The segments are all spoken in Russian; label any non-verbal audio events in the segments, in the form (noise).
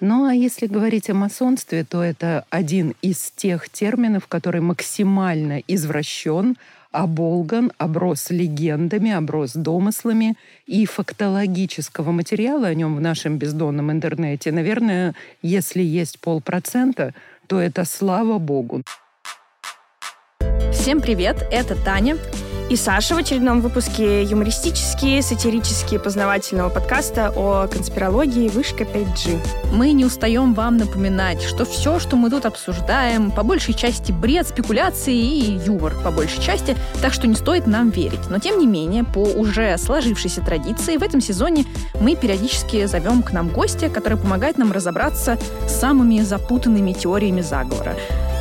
Ну а если говорить о масонстве, то это один из тех терминов, который максимально извращен, оболган, оброс легендами, оброс домыслами, и фактологического материала о нем в нашем бездонном интернете, наверное, если есть полпроцента, то это слава богу. Всем привет, это Таня и Саша в очередном выпуске юмористические, сатирические, познавательного подкаста о конспирологии «Вышка 5G». Мы не устаем вам напоминать, что все, что мы тут обсуждаем, по большей части бред, спекуляции и юмор по большей части, так что не стоит нам верить. Но тем не менее, по уже сложившейся традиции, в этом сезоне мы периодически зовем к нам гостя, который помогает нам разобраться с самыми запутанными теориями заговора.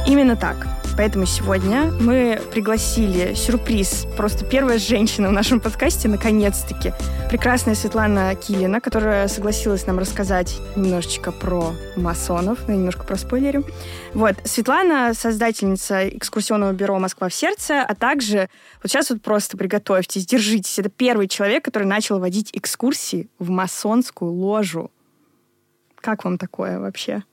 Именно так. Поэтому сегодня мы пригласили сюрприз. Просто первая женщина в нашем подкасте, наконец-таки. Прекрасная Светлана Килина, которая согласилась нам рассказать немножечко про масонов. Ну, немножко про спойлерю. Вот. Светлана — создательница экскурсионного бюро «Москва в сердце», а также вот сейчас вот просто приготовьтесь, держитесь. Это первый человек, который начал водить экскурсии в масонскую ложу. Как вам такое вообще?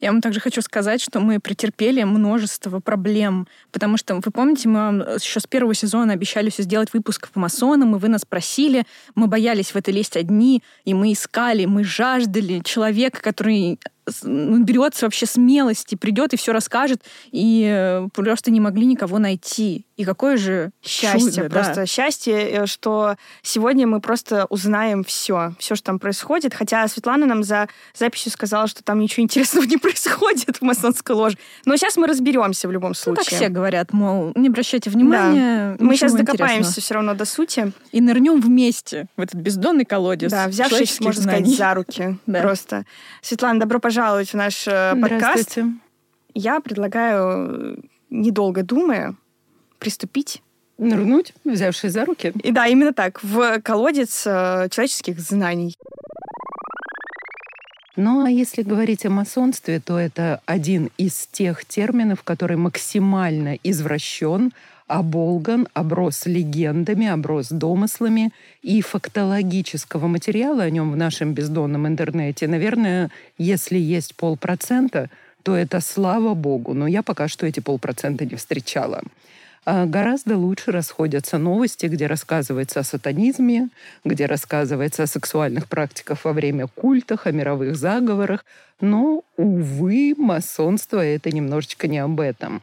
Я вам также хочу сказать, что мы претерпели множество проблем, потому что, вы помните, мы вам еще с первого сезона обещали все сделать выпуск по масонам, и вы нас просили, мы боялись в это лезть одни, и мы искали, мы жаждали. Человека, который наберется ну, вообще смелости, придет и все расскажет, и э, просто не могли никого найти. И какое же счастье, чудо, просто да. счастье, э, что сегодня мы просто узнаем все, все, что там происходит. Хотя Светлана нам за записью сказала, что там ничего (laughs) интересного не происходит в масонской ложе. Но сейчас мы разберемся в любом случае. Ну, так все говорят, мол, не обращайте внимания. Да. Мы сейчас докопаемся все равно до сути. И нырнем вместе в этот бездонный колодец. Да, взявшись, можно знаний. сказать, за руки. (laughs) Да. Просто. Светлана, добро пожаловать пожаловать в наш э, подкаст. Я предлагаю, недолго думая, приступить Нырнуть, взявшись за руки. И да, именно так, в колодец э, человеческих знаний. Ну а если говорить о масонстве, то это один из тех терминов, который максимально извращен, оболган, оброс легендами, оброс домыслами, и фактологического материала о нем в нашем бездонном интернете, наверное, если есть полпроцента, то это слава богу, но я пока что эти полпроцента не встречала. А гораздо лучше расходятся новости, где рассказывается о сатанизме, где рассказывается о сексуальных практиках во время культах, о мировых заговорах. Но, увы, масонство — это немножечко не об этом.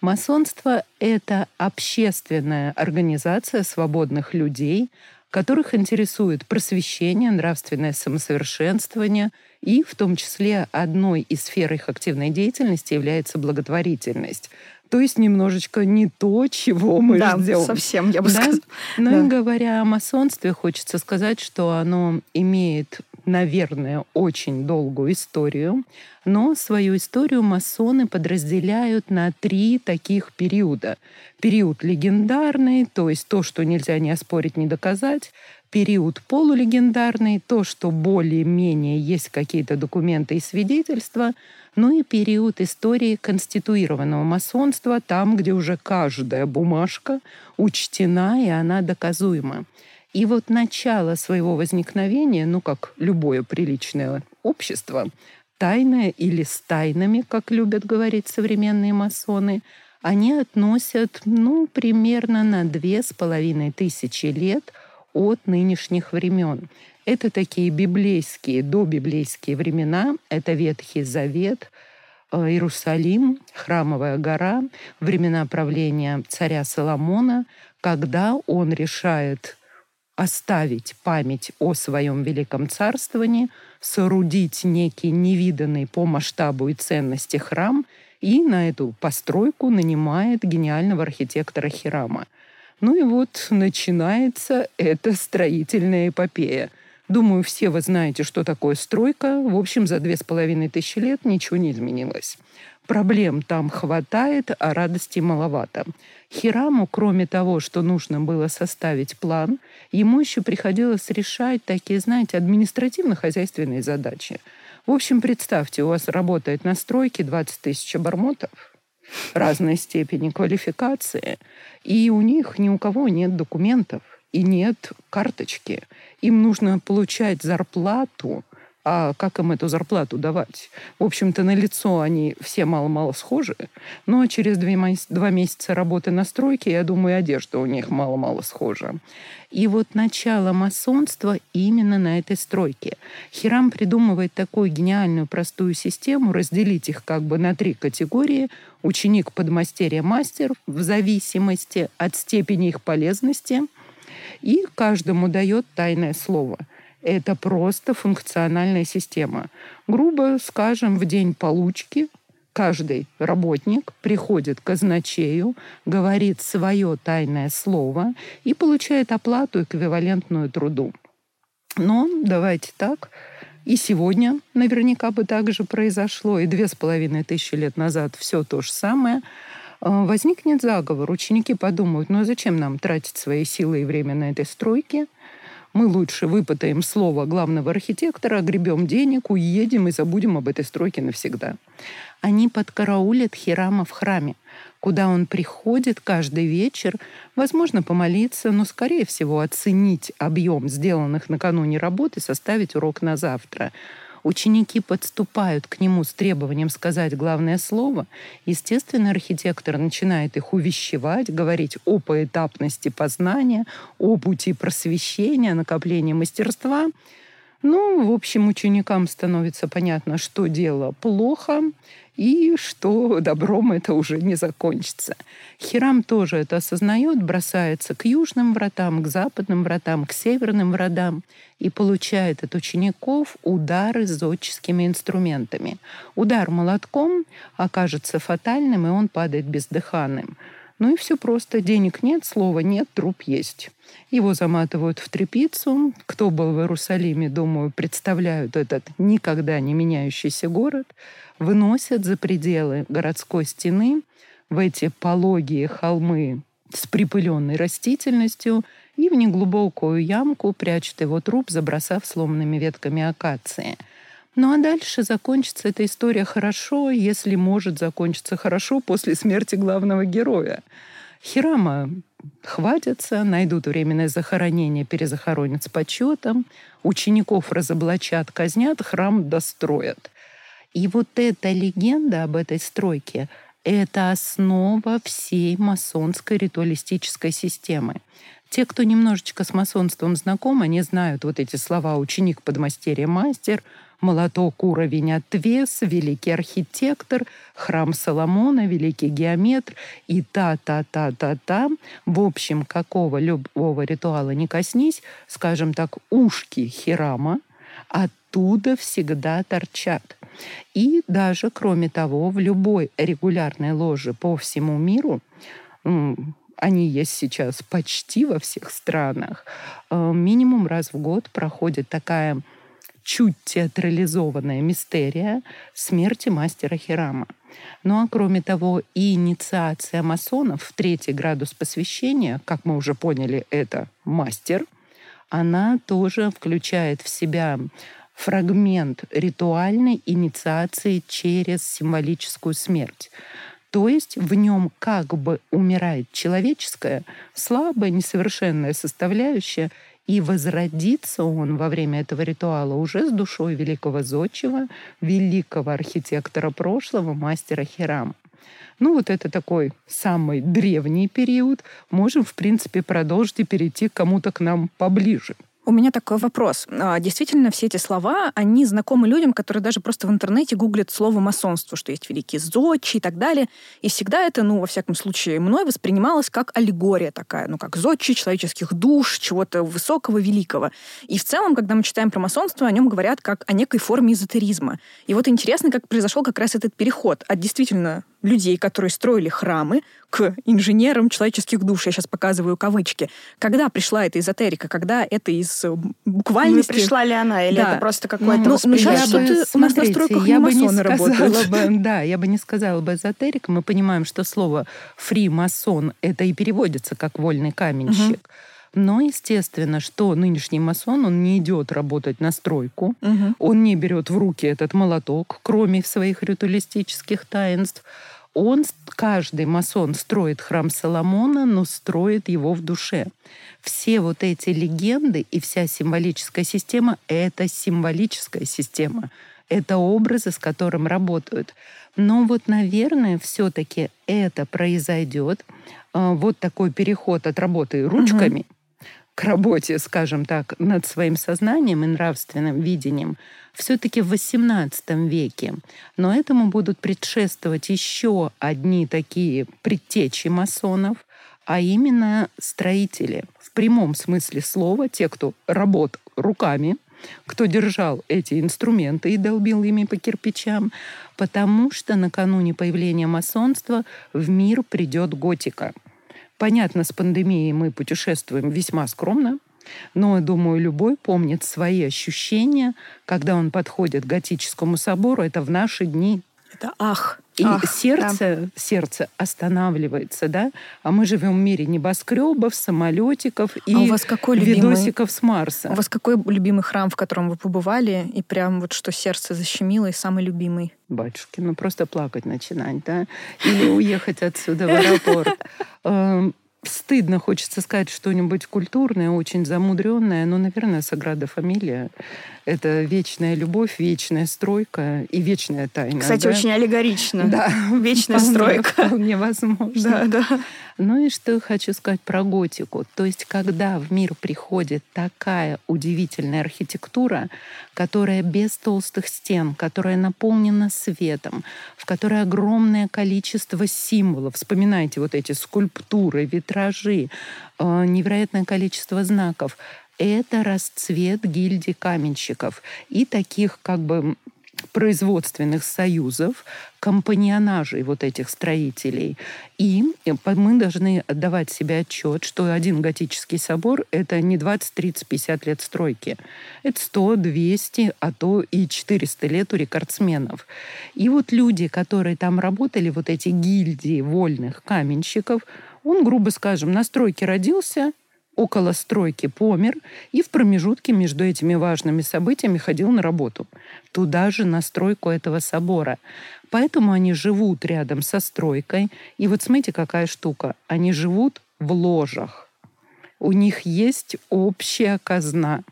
Масонство — это общественная организация свободных людей, которых интересует просвещение, нравственное самосовершенствование, и в том числе одной из сфер их активной деятельности является благотворительность. То есть немножечко не то, чего мы да, ждем. совсем, я бы да? сказала. Ну да. говоря о масонстве, хочется сказать, что оно имеет наверное, очень долгую историю, но свою историю масоны подразделяют на три таких периода. Период легендарный, то есть то, что нельзя ни оспорить, ни доказать, период полулегендарный, то, что более-менее есть какие-то документы и свидетельства, ну и период истории конституированного масонства, там, где уже каждая бумажка учтена и она доказуема. И вот начало своего возникновения, ну, как любое приличное общество, тайное или с тайнами, как любят говорить современные масоны, они относят, ну, примерно на две с половиной тысячи лет от нынешних времен. Это такие библейские, добиблейские времена, это Ветхий Завет, э, Иерусалим, Храмовая гора, времена правления царя Соломона, когда он решает оставить память о своем великом царствовании, соорудить некий невиданный по масштабу и ценности храм и на эту постройку нанимает гениального архитектора Хирама. Ну и вот начинается эта строительная эпопея. Думаю, все вы знаете, что такое стройка. В общем, за две с половиной тысячи лет ничего не изменилось. Проблем там хватает, а радости маловато. Хираму, кроме того, что нужно было составить план, ему еще приходилось решать такие, знаете, административно-хозяйственные задачи. В общем, представьте, у вас работает на стройке 20 тысяч обормотов, разной степени квалификации, и у них ни у кого нет документов и нет карточки. Им нужно получать зарплату а как им эту зарплату давать? В общем-то, на лицо они все мало-мало схожи, но через два месяца работы на стройке, я думаю, одежда у них мало-мало схожа. И вот начало масонства именно на этой стройке. Хирам придумывает такую гениальную простую систему, разделить их как бы на три категории. Ученик, подмастерье, мастер в зависимости от степени их полезности. И каждому дает тайное слово – это просто функциональная система. Грубо скажем, в день получки каждый работник приходит к казначею, говорит свое тайное слово и получает оплату, эквивалентную труду. Но давайте так, и сегодня наверняка бы так же произошло, и две с половиной тысячи лет назад все то же самое. А, возникнет заговор, ученики подумают, ну а зачем нам тратить свои силы и время на этой стройке? Мы лучше выпытаем слово главного архитектора, гребем денег, уедем и забудем об этой стройке навсегда. Они подкараулят Хирама в храме, куда он приходит каждый вечер, возможно, помолиться, но, скорее всего, оценить объем сделанных накануне работ и составить урок на завтра – ученики подступают к нему с требованием сказать главное слово, естественно, архитектор начинает их увещевать, говорить о поэтапности познания, о пути просвещения, накопления мастерства. Ну, в общем, ученикам становится понятно, что дело плохо, и что добром это уже не закончится. Хирам тоже это осознает, бросается к южным вратам, к западным вратам, к северным вратам и получает от учеников удары зодческими инструментами. Удар молотком окажется фатальным, и он падает бездыханным. Ну и все просто. Денег нет, слова нет, труп есть. Его заматывают в трепицу. Кто был в Иерусалиме, думаю, представляют этот никогда не меняющийся город. Выносят за пределы городской стены в эти пологие холмы с припыленной растительностью и в неглубокую ямку прячут его труп, забросав сломанными ветками акации – ну а дальше закончится эта история хорошо, если может закончиться хорошо после смерти главного героя. Хирама хватятся, найдут временное захоронение, перезахоронят с почетом, учеников разоблачат, казнят, храм достроят. И вот эта легенда об этой стройке – это основа всей масонской ритуалистической системы. Те, кто немножечко с масонством знаком, они знают вот эти слова «ученик, подмастерье, мастер», молоток уровень отвес, великий архитектор, храм Соломона, великий геометр и та-та-та-та-та. В общем, какого любого ритуала не коснись, скажем так, ушки Хирама оттуда всегда торчат. И даже, кроме того, в любой регулярной ложе по всему миру они есть сейчас почти во всех странах, э, минимум раз в год проходит такая чуть театрализованная мистерия смерти мастера Хирама. Ну а кроме того, и инициация масонов в третий градус посвящения, как мы уже поняли, это мастер, она тоже включает в себя фрагмент ритуальной инициации через символическую смерть. То есть в нем как бы умирает человеческая, слабая, несовершенная составляющая, и возродится он во время этого ритуала уже с душой великого зодчего, великого архитектора прошлого, мастера Хирама. Ну, вот это такой самый древний период. Можем, в принципе, продолжить и перейти кому-то к нам поближе. У меня такой вопрос. А, действительно, все эти слова, они знакомы людям, которые даже просто в интернете гуглят слово масонство, что есть великие зодчи и так далее. И всегда это, ну, во всяком случае, мной воспринималось как аллегория такая, ну, как зодчи человеческих душ, чего-то высокого, великого. И в целом, когда мы читаем про масонство, о нем говорят как о некой форме эзотеризма. И вот интересно, как произошел как раз этот переход от действительно людей, которые строили храмы, к инженерам человеческих душ. Я сейчас показываю кавычки. Когда пришла эта эзотерика? Когда это из э, буквальности... Ну, пришла ли она? Или да. это просто какое-то ну, ну, сейчас что-то у нас на стройках я бы не сказала бы, Да, я бы не сказала бы эзотерика. Мы понимаем, что слово фри-масон это и переводится как вольный каменщик. Угу. Но, естественно, что нынешний масон, он не идет работать на стройку, угу. он не берет в руки этот молоток, кроме своих ритуалистических таинств он, каждый масон строит храм Соломона, но строит его в душе. Все вот эти легенды и вся символическая система — это символическая система. Это образы, с которым работают. Но вот, наверное, все-таки это произойдет. А, вот такой переход от работы ручками. К работе, скажем так, над своим сознанием и нравственным видением все-таки в XVIII веке. Но этому будут предшествовать еще одни такие предтечи масонов, а именно строители. В прямом смысле слова, те, кто работал руками, кто держал эти инструменты и долбил ими по кирпичам, потому что накануне появления масонства в мир придет готика. Понятно, с пандемией мы путешествуем весьма скромно, но, думаю, любой помнит свои ощущения, когда он подходит к готическому собору. Это в наши дни. Это ах. И Ах, сердце, да. сердце останавливается, да? А мы живем в мире небоскребов, самолетиков и а у вас какой видосиков с Марса. У вас какой любимый храм, в котором вы побывали, и прям вот что сердце защемило, и самый любимый? Батюшки, ну просто плакать начинать, да? Или уехать отсюда в аэропорт. (laughs) Эм, стыдно, хочется сказать что-нибудь культурное, очень замудренное, но, наверное, Саграда Фамилия — это вечная любовь, вечная стройка и вечная тайна. Кстати, да? очень аллегорично. Да. (laughs) Вечная вполне, стройка. Вполне возможно. Да, да. Ну и что хочу сказать про готику. То есть, когда в мир приходит такая удивительная архитектура, которая без толстых стен, которая наполнена светом, в которой огромное количество символов. Вспоминайте вот эти скульптуры, витражи, э, невероятное количество знаков. Это расцвет гильдии каменщиков и таких как бы производственных союзов, компаньонажей вот этих строителей. И мы должны отдавать себе отчет, что один готический собор — это не 20, 30, 50 лет стройки. Это 100, 200, а то и 400 лет у рекордсменов. И вот люди, которые там работали, вот эти гильдии вольных каменщиков, он, грубо скажем, на стройке родился — около стройки помер и в промежутке между этими важными событиями ходил на работу. Туда же на стройку этого собора. Поэтому они живут рядом со стройкой. И вот смотрите, какая штука. Они живут в ложах у них есть общая казна,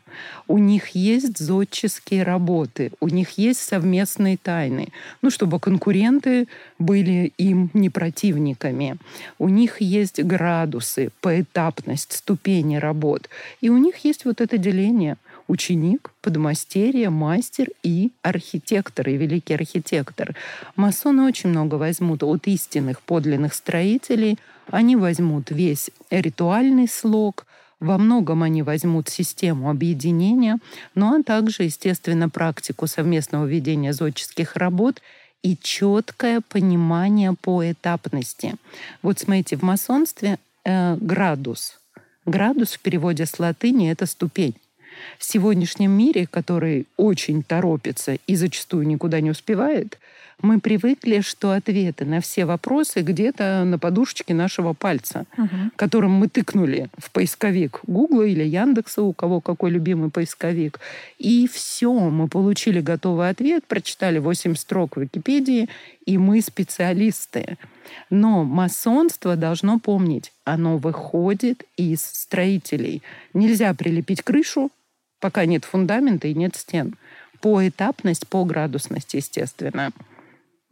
у них есть зодческие работы, у них есть совместные тайны, ну, чтобы конкуренты были им не противниками. У них есть градусы, поэтапность, ступени работ. И у них есть вот это деление ученик, подмастерье, мастер и архитектор, и великий архитектор. Масоны очень много возьмут от истинных подлинных строителей – они возьмут весь ритуальный слог, во многом они возьмут систему объединения, ну а также, естественно, практику совместного ведения зодческих работ и четкое понимание по этапности. Вот смотрите, в масонстве э, градус. Градус в переводе с латыни — это ступень. В сегодняшнем мире, который очень торопится и зачастую никуда не успевает, мы привыкли, что ответы на все вопросы где-то на подушечке нашего пальца, угу. которым мы тыкнули в поисковик Гугла или Яндекса, у кого какой любимый поисковик. И все, мы получили готовый ответ, прочитали 8 строк в Википедии, и мы специалисты. Но масонство должно помнить, оно выходит из строителей. Нельзя прилепить крышу, пока нет фундамента и нет стен. Поэтапность, по градусности, естественно.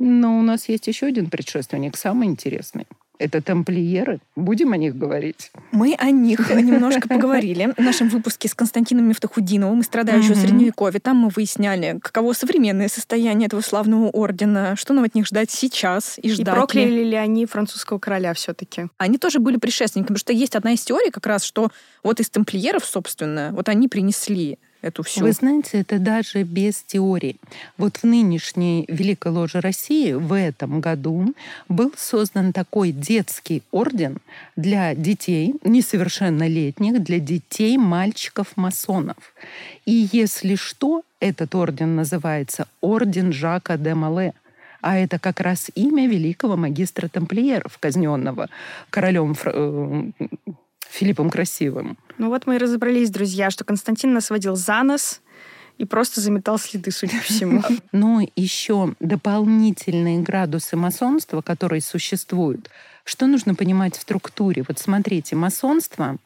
Но у нас есть еще один предшественник, самый интересный. Это тамплиеры. Будем о них говорить? Мы о них (laughs) немножко поговорили в нашем выпуске с Константином Мифтахудиновым, страдающего mm Средневековья. Там мы выясняли, каково современное состояние этого славного ордена, что нам от них ждать сейчас и ждать И прокляли ли они французского короля все таки Они тоже были предшественниками, потому что есть одна из теорий как раз, что вот из тамплиеров, собственно, вот они принесли эту всю... Вы знаете, это даже без теории. Вот в нынешней Великой Ложе России в этом году был создан такой детский орден для детей, несовершеннолетних, для детей мальчиков-масонов. И если что, этот орден называется Орден Жака де Мале а это как раз имя великого магистра тамплиеров, казненного королем э, Филиппом Красивым. Ну вот мы и разобрались, друзья, что Константин нас водил за нос, и просто заметал следы, судя по всему. (laughs) Но еще дополнительные градусы масонства, которые существуют, что нужно понимать в структуре? Вот смотрите, масонство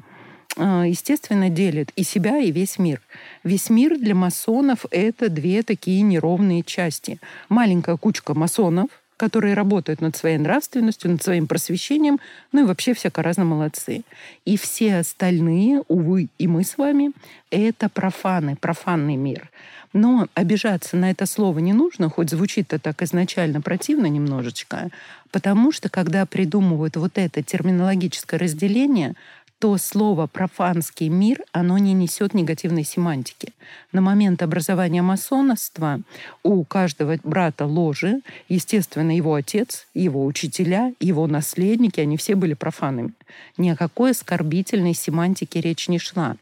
э, естественно, делит и себя, и весь мир. Весь мир для масонов — это две такие неровные части. Маленькая кучка масонов — которые работают над своей нравственностью, над своим просвещением, ну и вообще всяко разно молодцы. И все остальные, увы, и мы с вами, это профаны, профанный мир. Но обижаться на это слово не нужно, хоть звучит-то так изначально противно немножечко, потому что когда придумывают вот это терминологическое разделение, то слово «профанский мир» оно не несет негативной семантики. На момент образования масонства у каждого брата ложи, естественно, его отец, его учителя, его наследники, они все были профанами. Ни о какой оскорбительной семантике речь не шла.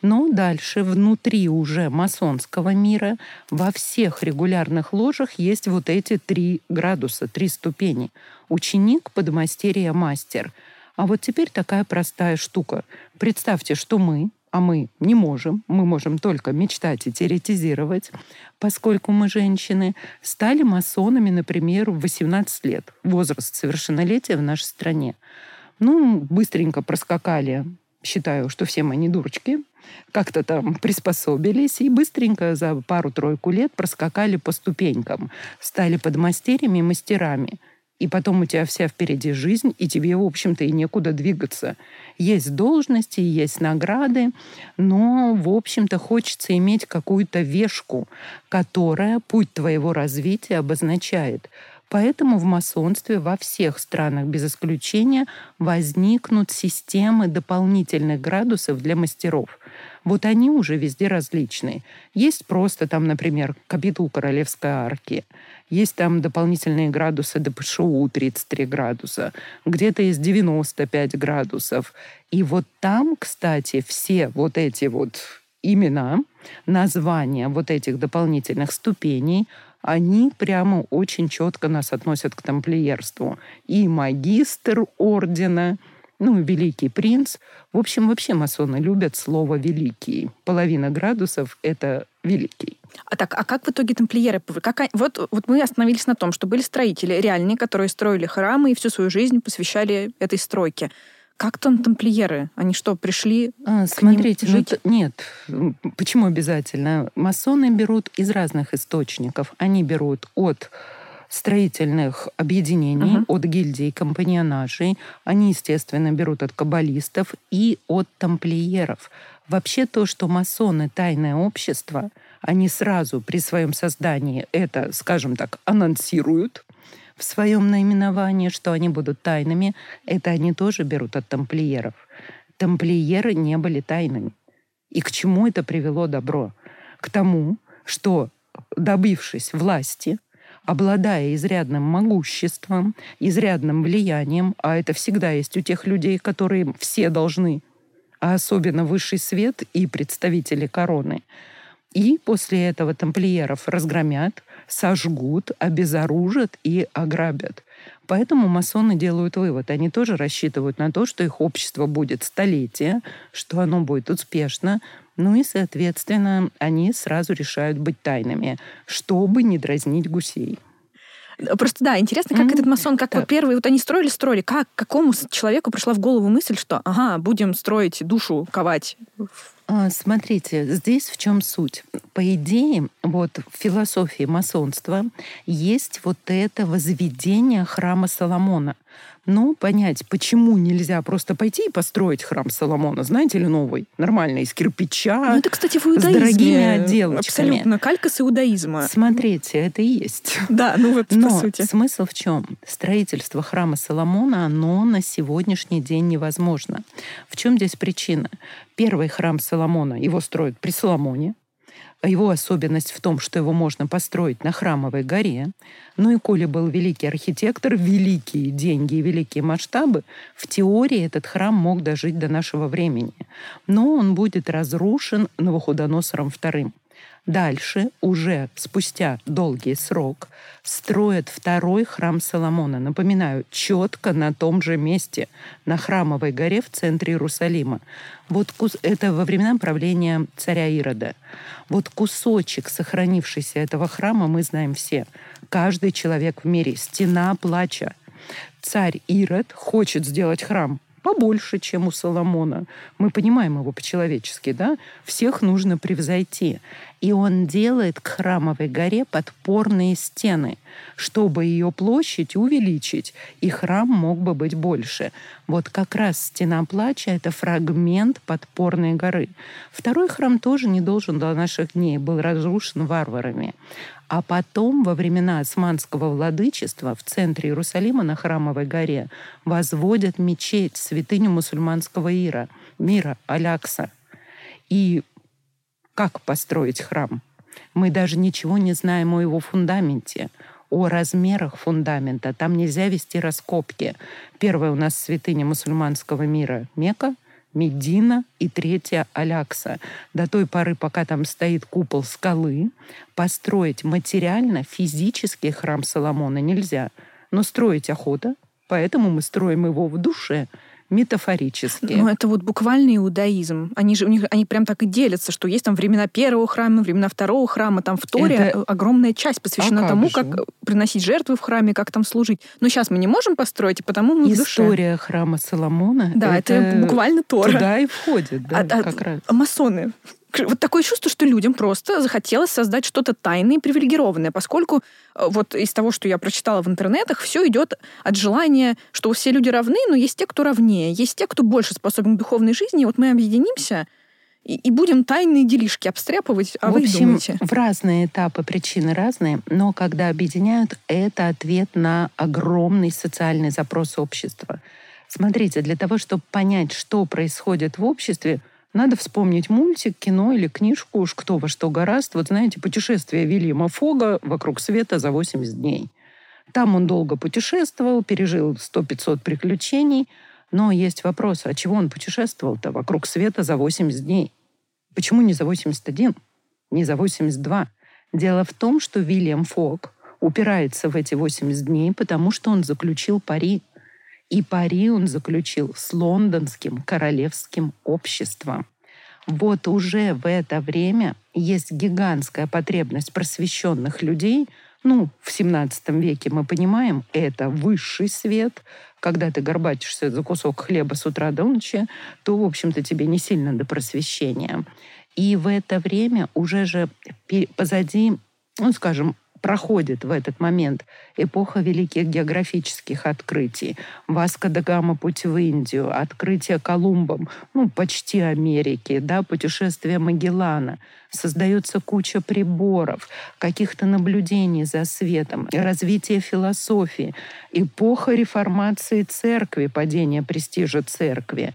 Но дальше, внутри уже масонского мира, во всех регулярных ложах есть вот эти три градуса, три ступени. Ученик, подмастерье, мастер — а вот теперь такая простая штука. Представьте, что мы, а мы не можем, мы можем только мечтать и теоретизировать, поскольку мы женщины, стали масонами, например, в 18 лет, возраст совершеннолетия в нашей стране. Ну, быстренько проскакали, считаю, что все мы не дурочки, как-то там приспособились и быстренько за пару-тройку лет проскакали по ступенькам, стали подмастерьями и мастерами – и потом у тебя вся впереди жизнь, и тебе, в общем-то, и некуда двигаться. Есть должности, есть награды, но, в общем-то, хочется иметь какую-то вешку, которая путь твоего развития обозначает. Поэтому в масонстве во всех странах без исключения возникнут системы дополнительных градусов для мастеров. Вот они уже везде различные. Есть просто там, например, капитул Королевской арки. Есть там дополнительные градусы ДПШУ 33 градуса. Где-то есть 95 градусов. И вот там, кстати, все вот эти вот имена, названия вот этих дополнительных ступеней, они прямо очень четко нас относят к тамплиерству. И магистр ордена, ну, великий принц. В общем, вообще масоны любят слово «великий». Половина градусов — это «великий». А так, а как в итоге тамплиеры? Как, вот, вот мы остановились на том, что были строители реальные, которые строили храмы и всю свою жизнь посвящали этой стройке. Как там тамплиеры? Они что, пришли а, Смотрите, ним жить? Ну, нет. Почему обязательно? Масоны берут из разных источников. Они берут от строительных объединений, uh-huh. от гильдий компаньонажей. Они, естественно, берут от каббалистов и от тамплиеров. Вообще то, что масоны — тайное общество, они сразу при своем создании это, скажем так, анонсируют в своем наименовании, что они будут тайными. Это они тоже берут от тамплиеров. Тамплиеры не были тайными. И к чему это привело добро? К тому, что, добившись власти, обладая изрядным могуществом, изрядным влиянием, а это всегда есть у тех людей, которые все должны, а особенно высший свет и представители короны. И после этого тамплиеров разгромят, сожгут, обезоружат и ограбят. Поэтому масоны делают вывод. Они тоже рассчитывают на то, что их общество будет столетие, что оно будет успешно, ну и, соответственно, они сразу решают быть тайными, чтобы не дразнить гусей. Просто да, интересно, как mm-hmm. этот масон, как так. вот первые, вот они строили, строили, как какому человеку пришла в голову мысль, что, ага, будем строить душу, ковать а, Смотрите, здесь в чем суть. По идее, вот в философии масонства есть вот это возведение храма Соломона – ну, понять, почему нельзя просто пойти и построить храм Соломона, знаете ли, новый, нормальный, из кирпича, ну, это, кстати, в иудаизме. с дорогими отделочками. Абсолютно, калька с иудаизма. Смотрите, это и есть. Да, ну вот Но по сути. смысл в чем? Строительство храма Соломона, оно на сегодняшний день невозможно. В чем здесь причина? Первый храм Соломона, его строят при Соломоне, его особенность в том, что его можно построить на Храмовой горе. Ну и коли был великий архитектор, великие деньги и великие масштабы, в теории этот храм мог дожить до нашего времени. Но он будет разрушен Новоходоносором II. Дальше, уже спустя долгий срок, строят второй храм Соломона. Напоминаю, четко на том же месте, на Храмовой горе в центре Иерусалима. Вот кус... это во времена правления царя Ирода. Вот кусочек сохранившийся этого храма мы знаем все. Каждый человек в мире. Стена плача. Царь Ирод хочет сделать храм побольше, чем у Соломона. Мы понимаем его по-человечески, да? Всех нужно превзойти. И он делает к храмовой горе подпорные стены, чтобы ее площадь увеличить, и храм мог бы быть больше. Вот как раз стена плача — это фрагмент подпорной горы. Второй храм тоже не должен до наших дней, был разрушен варварами. А потом, во времена османского владычества, в центре Иерусалима на Храмовой горе возводят мечеть, святыню мусульманского Ира, мира, Алякса. И как построить храм? Мы даже ничего не знаем о его фундаменте, о размерах фундамента. Там нельзя вести раскопки. Первая у нас святыня мусульманского мира — Мека — Медина и третья Алякса. До той поры, пока там стоит купол скалы, построить материально физический храм Соломона нельзя. Но строить охота, поэтому мы строим его в душе – метафорически. Ну, это вот буквальный иудаизм. Они же у них они прям так и делятся, что есть там времена первого храма, времена второго храма, там в Торе это... огромная часть посвящена а тому, как приносить жертвы в храме, как там служить. Но сейчас мы не можем построить, потому мы История храма Соломона. Да, это, это буквально Тора. Туда и входит, да, а, как а, раз. Масоны вот такое чувство, что людям просто захотелось создать что-то тайное и привилегированное, поскольку э, вот из того, что я прочитала в интернетах, все идет от желания, что все люди равны, но есть те, кто равнее, есть те, кто больше способен к духовной жизни, и вот мы объединимся и, и будем тайные делишки обстряпывать, а в вы общем, думаете? в разные этапы причины разные, но когда объединяют, это ответ на огромный социальный запрос общества. Смотрите, для того, чтобы понять, что происходит в обществе, надо вспомнить мультик, кино или книжку, уж кто во что гораст. Вот знаете, путешествие Вильяма Фога вокруг света за 80 дней. Там он долго путешествовал, пережил 100-500 приключений. Но есть вопрос, а чего он путешествовал-то вокруг света за 80 дней? Почему не за 81, не за 82? Дело в том, что Вильям Фог упирается в эти 80 дней, потому что он заключил пари и пари он заключил с лондонским королевским обществом. Вот уже в это время есть гигантская потребность просвещенных людей. Ну, в 17 веке мы понимаем, это высший свет. Когда ты горбатишься за кусок хлеба с утра до ночи, то, в общем-то, тебе не сильно до просвещения. И в это время уже же позади, ну, скажем, проходит в этот момент эпоха великих географических открытий. Васко да Гама путь в Индию, открытие Колумбом, ну, почти Америки, да, путешествие Магеллана. Создается куча приборов, каких-то наблюдений за светом, развитие философии, эпоха реформации церкви, падение престижа церкви.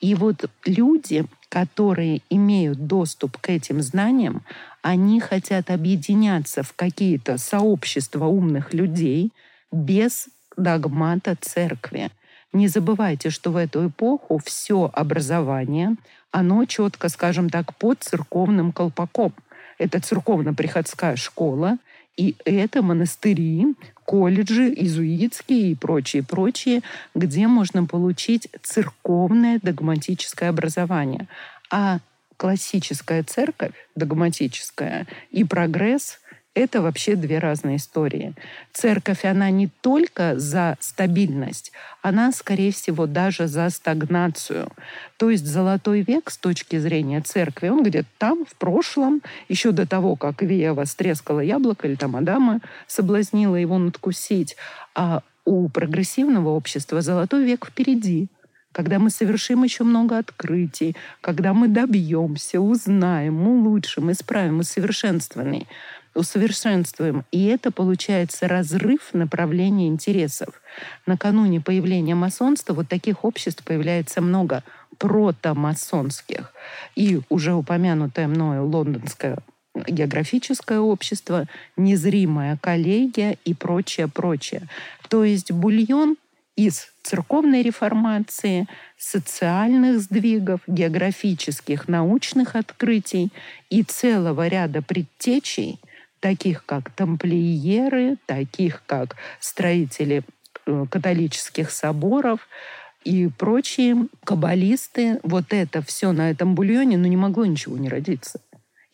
И вот люди, которые имеют доступ к этим знаниям, они хотят объединяться в какие-то сообщества умных людей без догмата церкви. Не забывайте, что в эту эпоху все образование, оно четко, скажем так, под церковным колпаком. Это церковно-приходская школа, и это монастыри, колледжи, изуитские и прочие, прочие, где можно получить церковное догматическое образование. А классическая церковь, догматическая, и прогресс — это вообще две разные истории. Церковь, она не только за стабильность, она, скорее всего, даже за стагнацию. То есть золотой век с точки зрения церкви, он где-то там, в прошлом, еще до того, как Веева стрескала яблоко или там Адама соблазнила его надкусить. А у прогрессивного общества золотой век впереди — когда мы совершим еще много открытий, когда мы добьемся, узнаем, улучшим, исправим, усовершенствованный, усовершенствуем. И это получается разрыв направления интересов. Накануне появления масонства вот таких обществ появляется много протомасонских. И уже упомянутое мною лондонское географическое общество, незримая коллегия и прочее, прочее. То есть бульон из церковной реформации, социальных сдвигов, географических, научных открытий и целого ряда предтечей, таких как тамплиеры, таких как строители э, католических соборов и прочие каббалисты. Вот это все на этом бульоне, ну не могло ничего не родиться.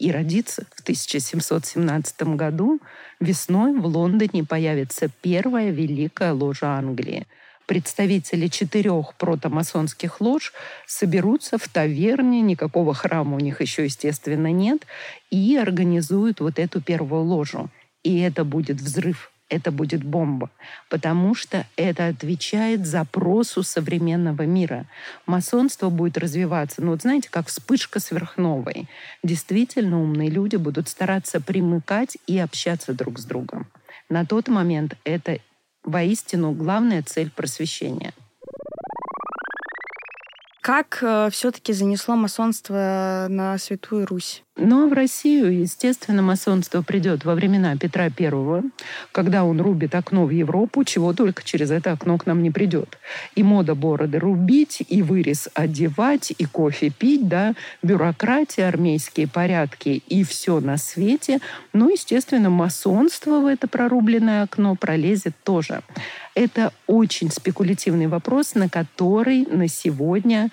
И родиться в 1717 году весной в Лондоне появится первая великая ложа Англии – представители четырех протомасонских лож соберутся в таверне, никакого храма у них еще, естественно, нет, и организуют вот эту первую ложу. И это будет взрыв, это будет бомба, потому что это отвечает запросу современного мира. Масонство будет развиваться, ну вот знаете, как вспышка сверхновой. Действительно умные люди будут стараться примыкать и общаться друг с другом. На тот момент это воистину главная цель просвещения. Как э, все-таки занесло масонство на Святую Русь? А в Россию, естественно, масонство придет во времена Петра I, когда он рубит окно в Европу, чего только через это окно к нам не придет. И мода бороды рубить, и вырез одевать, и кофе пить, да, бюрократия, армейские порядки и все на свете. Ну, естественно, масонство в это прорубленное окно пролезет тоже. Это очень спекулятивный вопрос, на который на сегодня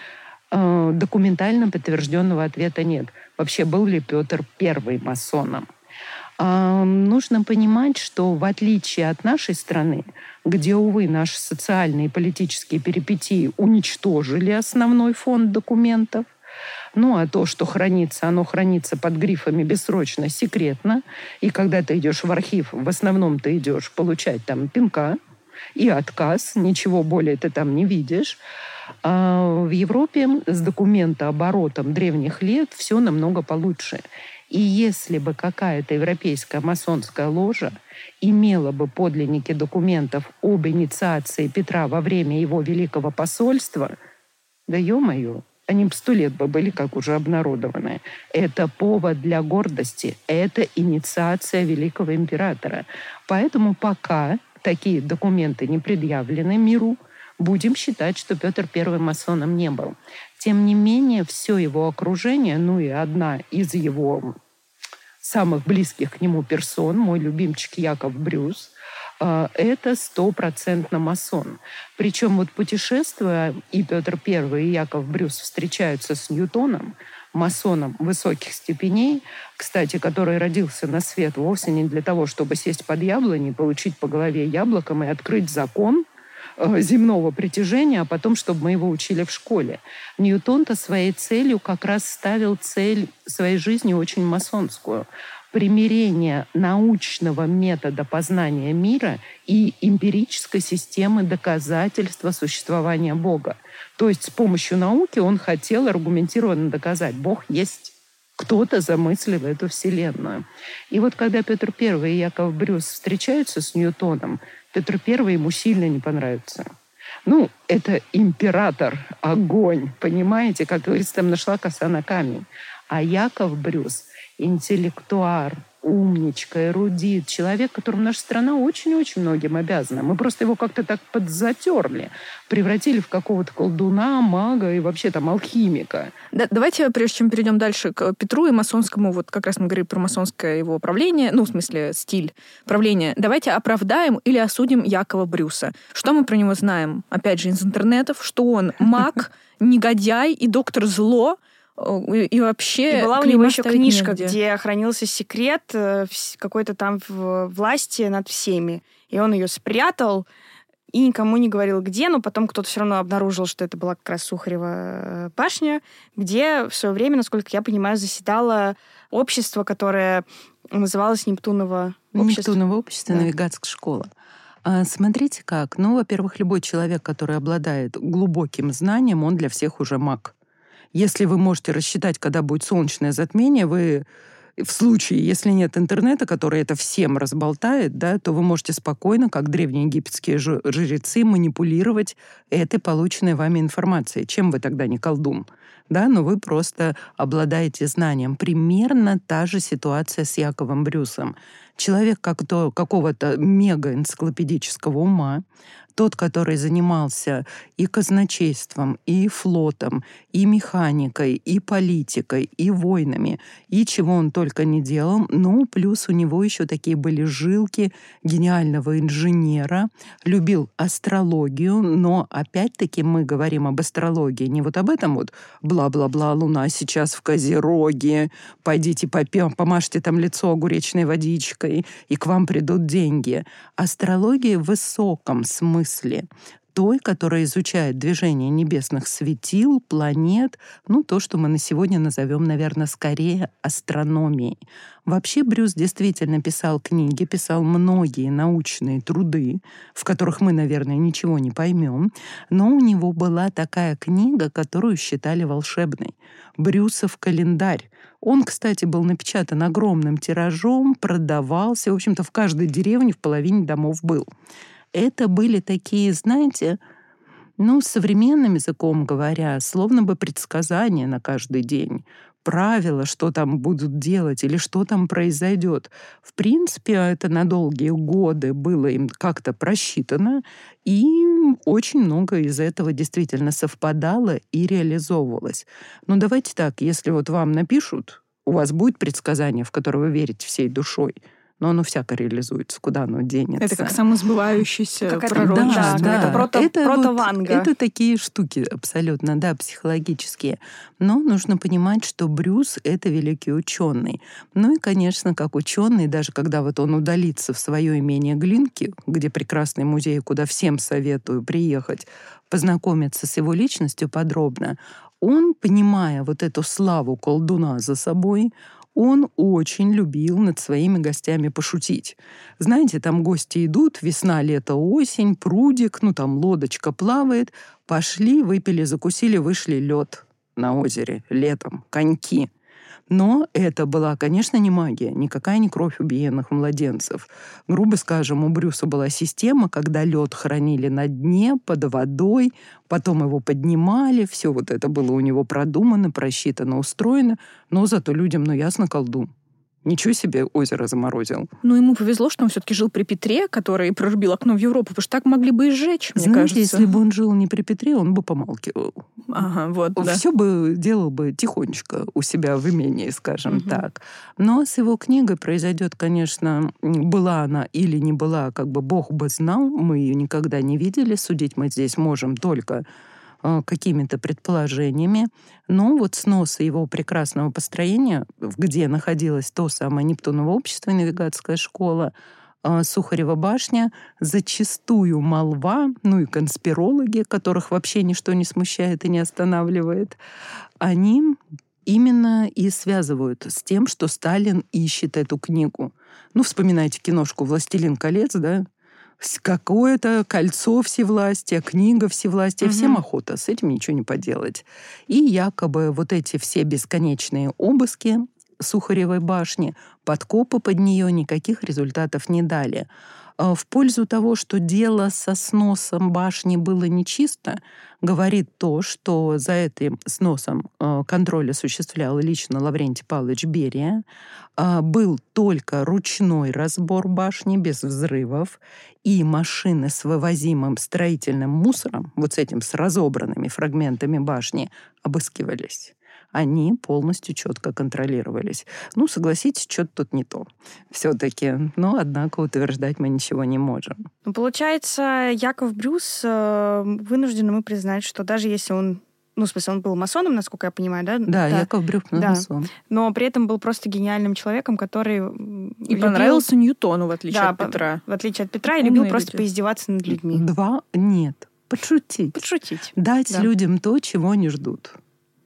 э, документально подтвержденного ответа нет. Вообще, был ли Петр первый масоном? Э, нужно понимать, что в отличие от нашей страны, где, увы, наши социальные и политические перипетии уничтожили основной фонд документов, ну, а то, что хранится, оно хранится под грифами бессрочно, секретно. И когда ты идешь в архив, в основном ты идешь получать там пинка, и отказ, ничего более ты там не видишь. А в Европе с документооборотом древних лет все намного получше. И если бы какая-то европейская масонская ложа имела бы подлинники документов об инициации Петра во время его великого посольства, да ё-моё, они бы сто лет бы были как уже обнародованы. Это повод для гордости, это инициация великого императора. Поэтому пока такие документы не предъявлены миру, будем считать, что Петр I масоном не был. Тем не менее, все его окружение, ну и одна из его самых близких к нему персон, мой любимчик Яков Брюс, э, это стопроцентно масон. Причем вот путешествуя, и Петр I, и Яков Брюс встречаются с Ньютоном, масоном высоких степеней, кстати, который родился на свет вовсе не для того, чтобы сесть под яблони, получить по голове яблоком и открыть закон э, земного притяжения, а потом, чтобы мы его учили в школе. Ньютон-то своей целью как раз ставил цель своей жизни очень масонскую примирение научного метода познания мира и эмпирической системы доказательства существования Бога. То есть с помощью науки он хотел аргументированно доказать, Бог есть. Кто-то замыслил эту вселенную. И вот когда Петр I и Яков Брюс встречаются с Ньютоном, Петр I ему сильно не понравится. Ну, это император, огонь, понимаете? Как говорится, там нашла коса на камень. А Яков Брюс – интеллектуар, умничка, эрудит, человек, которому наша страна очень-очень многим обязана. Мы просто его как-то так подзатерли, превратили в какого-то колдуна, мага и вообще там алхимика. Да, давайте, прежде чем перейдем дальше к Петру и масонскому, вот как раз мы говорим про масонское его правление, ну, в смысле, стиль правления, давайте оправдаем или осудим Якова Брюса. Что мы про него знаем? Опять же, из интернетов, что он маг, (laughs) негодяй и доктор зло, и вообще... И была у него еще книжка, негде. где хранился секрет э, какой-то там власти над всеми. И он ее спрятал, и никому не говорил, где, но потом кто-то все равно обнаружил, что это была как раз Сухарева э, башня, где в свое время, насколько я понимаю, заседало общество, которое называлось Нептуново общество. Нептуново общество, да. навигатская школа. А, смотрите как. Ну, во-первых, любой человек, который обладает глубоким знанием, он для всех уже маг. Если вы можете рассчитать, когда будет солнечное затмение, вы в случае, если нет интернета, который это всем разболтает, да, то вы можете спокойно, как древние египетские жрецы, манипулировать этой полученной вами информацией. Чем вы тогда не колдун? да, но вы просто обладаете знанием. Примерно та же ситуация с Яковом Брюсом. Человек как то, какого-то мега-энциклопедического ума, тот, который занимался и казначейством, и флотом, и механикой, и политикой, и войнами, и чего он только не делал. Ну, плюс у него еще такие были жилки гениального инженера, любил астрологию, но опять-таки мы говорим об астрологии, не вот об этом вот бла-бла-бла, луна сейчас в Козероге, пойдите попьем, помажьте там лицо огуречной водичкой, и к вам придут деньги. Астрология в высоком смысле мысли, той, которая изучает движение небесных светил, планет, ну, то, что мы на сегодня назовем, наверное, скорее астрономией. Вообще Брюс действительно писал книги, писал многие научные труды, в которых мы, наверное, ничего не поймем, но у него была такая книга, которую считали волшебной. «Брюсов календарь». Он, кстати, был напечатан огромным тиражом, продавался, в общем-то, в каждой деревне в половине домов был. Это были такие, знаете, ну, современным языком говоря, словно бы предсказания на каждый день правила, что там будут делать или что там произойдет. В принципе, это на долгие годы было им как-то просчитано, и очень много из этого действительно совпадало и реализовывалось. Но давайте так, если вот вам напишут, у вас будет предсказание, в которое вы верите всей душой – но оно всяко реализуется, куда оно денется. Это как самосбывающийся пророчество. Да, да. Это прото, это прото-ванга. Вот, это такие штуки абсолютно, да, психологические. Но нужно понимать, что Брюс — это великий ученый. Ну и, конечно, как ученый, даже когда вот он удалится в свое имение Глинки, где прекрасный музей, куда всем советую приехать, познакомиться с его личностью подробно, он, понимая вот эту славу колдуна за собой, он очень любил над своими гостями пошутить. Знаете, там гости идут, весна, лето, осень, прудик, ну там лодочка плавает. Пошли, выпили, закусили, вышли лед на озере летом, коньки. Но это была, конечно, не магия, никакая не кровь убиенных младенцев. Грубо скажем, у Брюса была система, когда лед хранили на дне, под водой, потом его поднимали, все вот это было у него продумано, просчитано, устроено, но зато людям, ну ясно, колдун. Ничего себе озеро заморозил. Ну, ему повезло, что он все-таки жил при Петре, который прорубил окно в Европу, потому что так могли бы и сжечь, мне Знаете, кажется. если бы он жил не при Петре, он бы помалкивал. Ага, вот, да. Все бы делал бы тихонечко у себя в имении, скажем угу. так. Но с его книгой произойдет, конечно, была она или не была, как бы Бог бы знал, мы ее никогда не видели, судить мы здесь можем только какими-то предположениями. Но вот снос его прекрасного построения, где находилось то самое Нептуново общество и навигатская школа, э, Сухарева башня, зачастую молва, ну и конспирологи, которых вообще ничто не смущает и не останавливает, они именно и связывают с тем, что Сталин ищет эту книгу. Ну, вспоминайте киношку «Властелин колец», да? Какое-то кольцо всевластия, книга всевластия. Угу. Всем охота, с этим ничего не поделать. И якобы вот эти все бесконечные обыски Сухаревой башни, подкопы под нее никаких результатов не дали. А, в пользу того, что дело со сносом башни было нечисто, говорит то, что за этим сносом а, контроль осуществлял лично Лаврентий Павлович Берия. А, был только ручной разбор башни без взрывов, и машины с вывозимым строительным мусором, вот с этим, с разобранными фрагментами башни, обыскивались они полностью четко контролировались. Ну, согласитесь, что-то тут не то все-таки. Но, однако, утверждать мы ничего не можем. Ну, получается, Яков Брюс э, вынужден мы признать, что даже если он ну, в смысле, он был масоном, насколько я понимаю, да? Да, да. Яков Брюс да. масон. Но при этом был просто гениальным человеком, который... И любил... понравился Ньютону, в отличие да, от Петра. В отличие от Петра, и любил просто люди. поиздеваться над людьми. Два? Нет. Подшутить. Подшутить. Дать да. людям то, чего они ждут.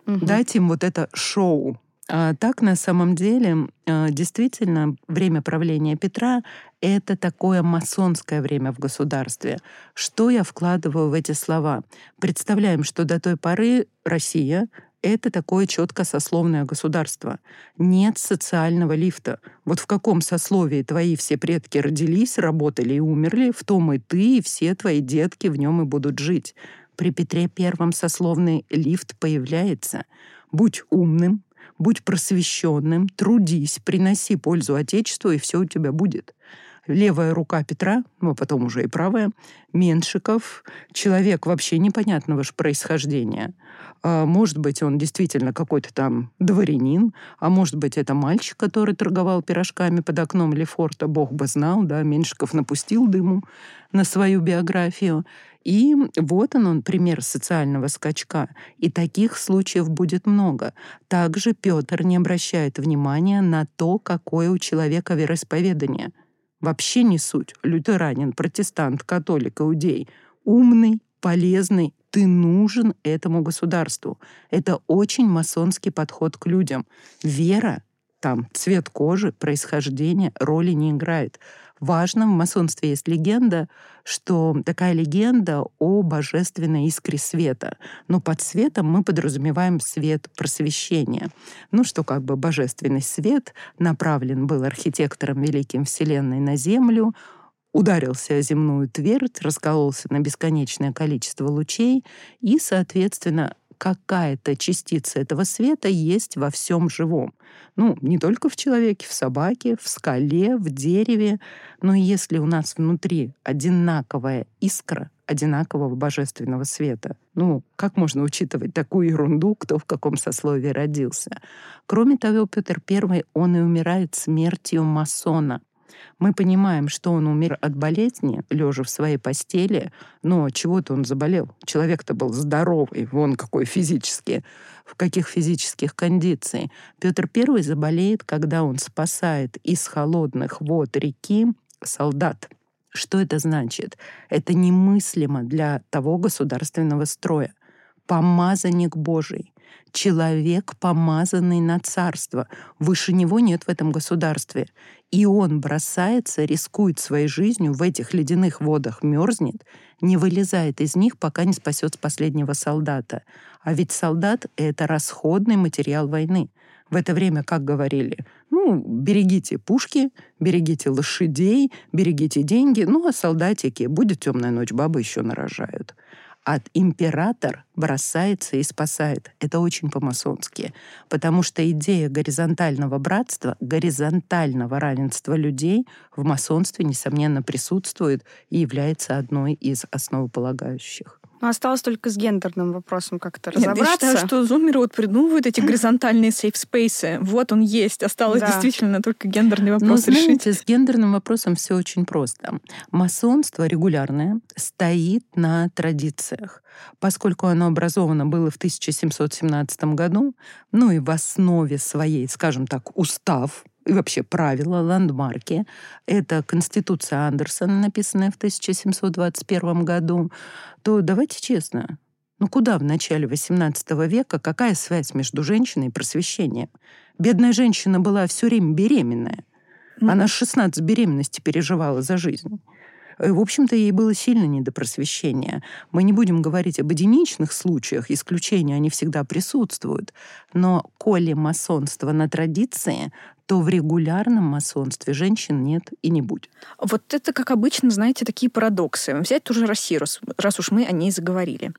Угу. Дать им вот это шоу. А так, на самом деле, а, действительно, время правления Петра — это такое масонское время в государстве. Что я вкладываю в эти слова? Представляем, что до той поры Россия это такое четко сословное государство. Нет социального лифта. Вот в каком сословии твои все предки родились, работали и умерли, в том и ты, и все твои детки в нем и будут жить. При Петре Первом сословный лифт появляется. Будь умным, будь просвещенным, трудись, приноси пользу Отечеству, и все у тебя будет левая рука Петра, ну, а потом уже и правая, Меншиков, человек вообще непонятного же происхождения. А, может быть, он действительно какой-то там дворянин, а может быть, это мальчик, который торговал пирожками под окном Лефорта, бог бы знал, да, Меншиков напустил дыму на свою биографию. И вот он, он пример социального скачка. И таких случаев будет много. Также Петр не обращает внимания на то, какое у человека вероисповедание – Вообще не суть. Лютеранин, протестант, католик, иудей. Умный, полезный, ты нужен этому государству. Это очень масонский подход к людям. Вера, там, цвет кожи, происхождение роли не играет. Важно, в масонстве есть легенда, что такая легенда о божественной искре света. Но под светом мы подразумеваем свет просвещения. Ну, что как бы божественный свет направлен был архитектором великим Вселенной на Землю, ударился о земную твердь, раскололся на бесконечное количество лучей и, соответственно, какая-то частица этого света есть во всем живом. Ну, не только в человеке, в собаке, в скале, в дереве, но если у нас внутри одинаковая искра, одинакового божественного света. Ну, как можно учитывать такую ерунду, кто в каком сословии родился? Кроме того, Петр I, он и умирает смертью масона. Мы понимаем, что он умер от болезни, лежа в своей постели, но чего-то он заболел. Человек-то был здоровый, вон какой физически, в каких физических кондиций. Петр I заболеет, когда он спасает из холодных вод реки солдат. Что это значит? Это немыслимо для того государственного строя. Помазанник Божий, человек, помазанный на царство. Выше него нет в этом государстве. И он бросается, рискует своей жизнью, в этих ледяных водах мерзнет, не вылезает из них, пока не спасет последнего солдата. А ведь солдат — это расходный материал войны. В это время, как говорили, ну, берегите пушки, берегите лошадей, берегите деньги, ну, а солдатики, будет темная ночь, бабы еще нарожают от император бросается и спасает. Это очень по-масонски. Потому что идея горизонтального братства, горизонтального равенства людей в масонстве, несомненно, присутствует и является одной из основополагающих. Но осталось только с гендерным вопросом как-то разобраться. я считаю, что зумеры вот придумывают эти горизонтальные сейф-спейсы. Вот он есть. Осталось да. действительно только гендерный вопрос Но, знаете, решить. с гендерным вопросом все очень просто. Масонство регулярное стоит на традициях. Поскольку оно образовано было в 1717 году, ну и в основе своей, скажем так, устав и вообще правила, ландмарки. Это Конституция Андерсона, написанная в 1721 году. То давайте честно, ну куда в начале XVIII века, какая связь между женщиной и просвещением? Бедная женщина была все время беременная. Она 16 беременностей переживала за жизнь. В общем-то, ей было сильно не до просвещения. Мы не будем говорить об единичных случаях, исключения они всегда присутствуют. Но коли масонство на традиции, то в регулярном масонстве женщин нет и не будет. Вот это, как обычно, знаете, такие парадоксы. Взять ту же Россию, раз, уж мы о ней заговорили.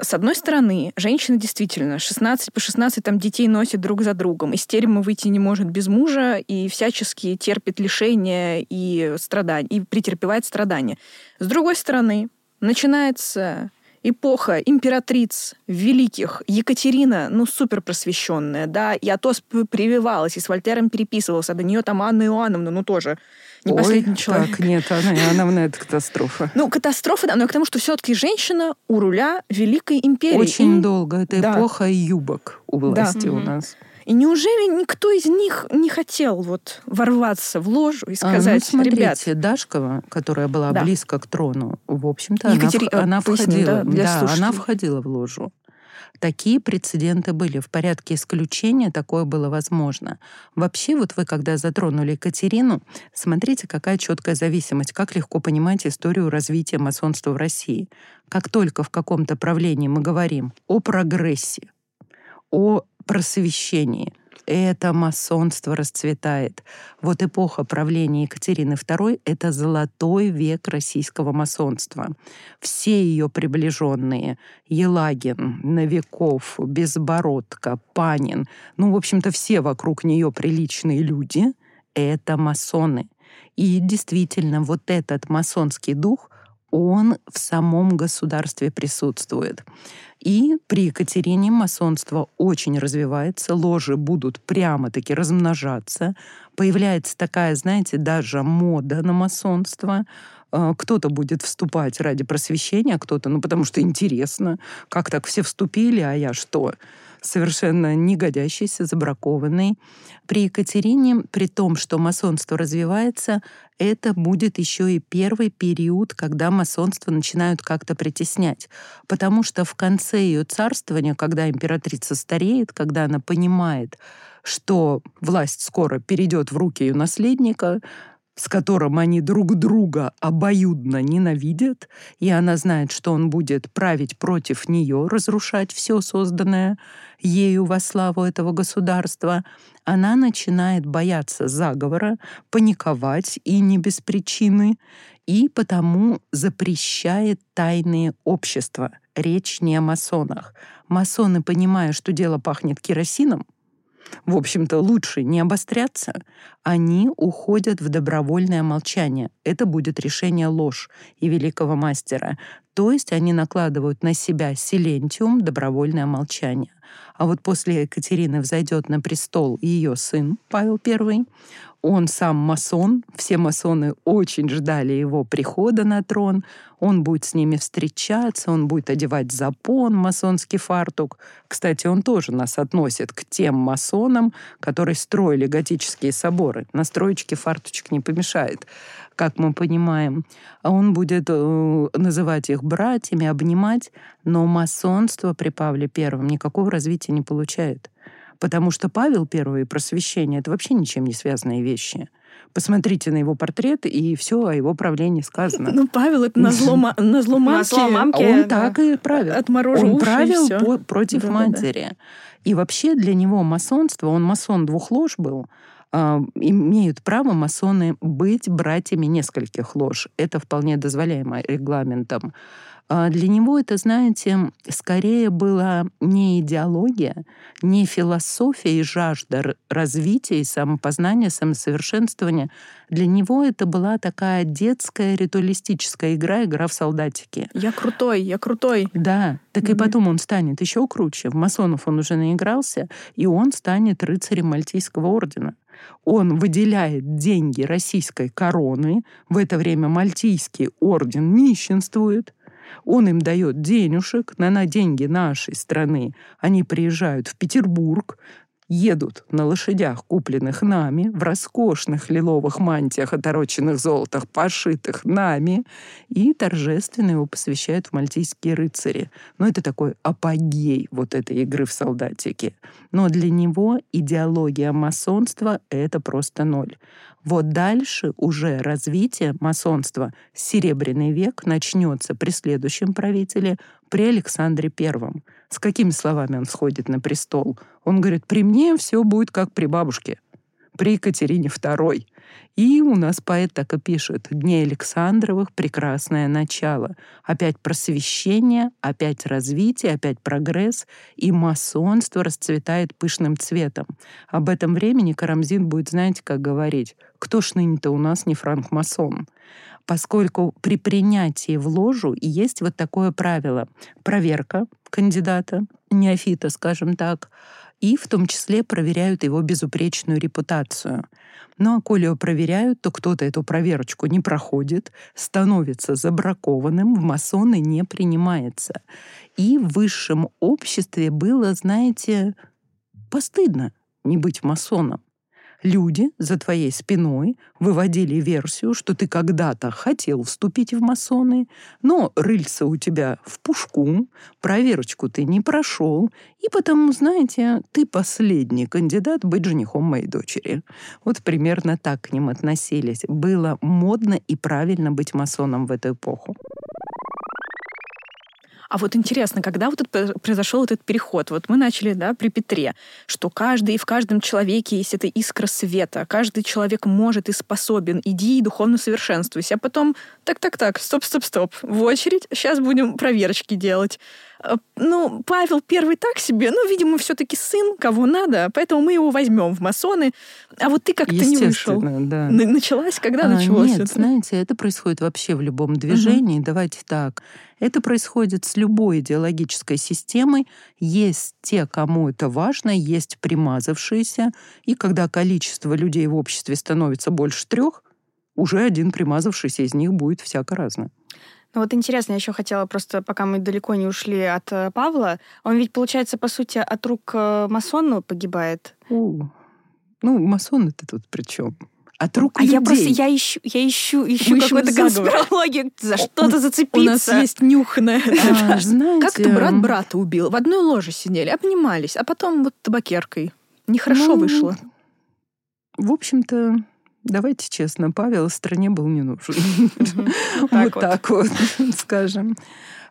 С одной стороны, женщина действительно 16 по 16 там детей носит друг за другом, из терема выйти не может без мужа и всячески терпит лишения и страдания, и претерпевает страдания. С другой стороны, начинается эпоха императриц великих, Екатерина, ну, супер просвещенная, да, и Атос прививалась, и с Вольтером переписывался, до нее там Анна Иоанновна, ну, тоже не Ой, последний человек. Так, нет, Анна Иоанновна — это катастрофа. Ну, катастрофа, да, но к тому, что все-таки женщина у руля Великой империи. Очень и... долго. Это да. эпоха юбок у власти да. у нас. И неужели никто из них не хотел вот ворваться в ложу и сказать, а, ну, смотрите, ребят... Дашкова, которая была да. близко к трону, в общем-то, Екатери... она, она входила, да, да она входила в ложу. Такие прецеденты были. В порядке исключения такое было возможно. Вообще, вот вы, когда затронули Екатерину, смотрите, какая четкая зависимость, как легко понимать историю развития масонства в России. Как только в каком-то правлении мы говорим о прогрессе, о просвещении, это масонство расцветает. Вот эпоха правления Екатерины II — это золотой век российского масонства. Все ее приближенные — Елагин, Новиков, Безбородко, Панин, ну, в общем-то, все вокруг нее приличные люди — это масоны. И действительно, вот этот масонский дух — он в самом государстве присутствует. И при Екатерине масонство очень развивается, ложи будут прямо-таки размножаться. Появляется такая, знаете, даже мода на масонство. А, кто-то будет вступать ради просвещения, а кто-то, ну, потому что интересно, как так все вступили, а я что? Совершенно негодящийся, забракованный. При Екатерине, при том, что масонство развивается, это будет еще и первый период, когда масонство начинают как-то притеснять. Потому что в конце ее царствования, когда императрица стареет, когда она понимает, что власть скоро перейдет в руки ее наследника, с которым они друг друга обоюдно ненавидят, и она знает, что он будет править против нее, разрушать все созданное ею во славу этого государства, она начинает бояться заговора, паниковать и не без причины, и потому запрещает тайные общества. Речь не о масонах. Масоны, понимая, что дело пахнет керосином, в общем-то, лучше не обостряться, они уходят в добровольное молчание. Это будет решение ложь и великого мастера. То есть они накладывают на себя силентиум, добровольное молчание. А вот после Екатерины взойдет на престол ее сын Павел I, он сам масон, все масоны очень ждали его прихода на трон. Он будет с ними встречаться, он будет одевать запон, масонский фартук. Кстати, он тоже нас относит к тем масонам, которые строили готические соборы. На строечке фартучек не помешает, как мы понимаем. Он будет э, называть их братьями, обнимать, но масонство при Павле Первом никакого развития не получает. Потому что Павел Первый и просвещение — это вообще ничем не связанные вещи. Посмотрите на его портрет, и все о его правлении сказано. Ну, Павел это на зло, мамки. Мамки. Он так и правил. Отморожил Он правил против матери. И вообще для него масонство, он масон двух лож был, э, имеют право масоны быть братьями нескольких лож. Это вполне дозволяемо регламентом. А для него это, знаете, скорее была не идеология, не философия и жажда развития и самопознания, самосовершенствования. Для него это была такая детская ритуалистическая игра, игра в солдатики. Я крутой, я крутой. Да, так mm-hmm. и потом он станет еще круче. В масонов он уже наигрался, и он станет рыцарем Мальтийского ордена. Он выделяет деньги российской короны. В это время Мальтийский орден нищенствует. Он им дает денежек на, на деньги нашей страны. Они приезжают в Петербург, едут на лошадях, купленных нами, в роскошных лиловых мантиях, отороченных золотах, пошитых нами, и торжественно его посвящают в мальтийские рыцари. Но это такой апогей вот этой игры в солдатике. Но для него идеология масонства — это просто ноль. Вот дальше уже развитие масонства, Серебряный век, начнется при следующем правителе, при Александре Первом. С какими словами он сходит на престол? Он говорит, при мне все будет как при бабушке, при Екатерине II. И у нас поэт так и пишет. «Дни Александровых — прекрасное начало. Опять просвещение, опять развитие, опять прогресс, и масонство расцветает пышным цветом. Об этом времени Карамзин будет, знаете, как говорить, кто ж ныне-то у нас не франк-масон? Поскольку при принятии в ложу есть вот такое правило. Проверка кандидата, неофита, скажем так, и в том числе проверяют его безупречную репутацию. Ну а коли его проверяют, то кто-то эту проверочку не проходит, становится забракованным, в масоны не принимается. И в высшем обществе было, знаете, постыдно не быть масоном люди за твоей спиной выводили версию, что ты когда-то хотел вступить в масоны, но рыльца у тебя в пушку, проверочку ты не прошел, и потому, знаете, ты последний кандидат быть женихом моей дочери. Вот примерно так к ним относились. Было модно и правильно быть масоном в эту эпоху. А вот интересно, когда вот этот, произошел этот переход? Вот мы начали, да, при Петре, что каждый и в каждом человеке есть эта искра света. Каждый человек может и способен. Иди и духовно совершенствуйся. А потом, так-так-так, стоп-стоп-стоп, в очередь, сейчас будем проверочки делать. Э, ну, Павел первый так себе, ну, видимо, все-таки сын, кого надо, поэтому мы его возьмем в масоны. А вот ты как-то не вышел. Да. Началась, когда а, началось Нет, это? знаете, это происходит вообще в любом движении. Угу. Давайте так. Это происходит с любой идеологической системой. Есть те, кому это важно, есть примазавшиеся. И когда количество людей в обществе становится больше трех, уже один примазавшийся из них будет всяко разное. Ну вот интересно, я еще хотела просто, пока мы далеко не ушли от э, Павла, он ведь, получается, по сути, от рук э, масона погибает. У, ну, масон это тут при чем? От рук а людей. я просто, я ищу, я ищу, ищу какую-то конспирологию, за что-то зацепиться. У нас есть нюхная. (laughs) А, Как-то брат брата убил. В одной ложе сидели, обнимались, а потом вот табакеркой. Нехорошо ну, вышло. В общем-то, Давайте честно, Павел стране был не нужен. Вот так вот, (laughs) скажем.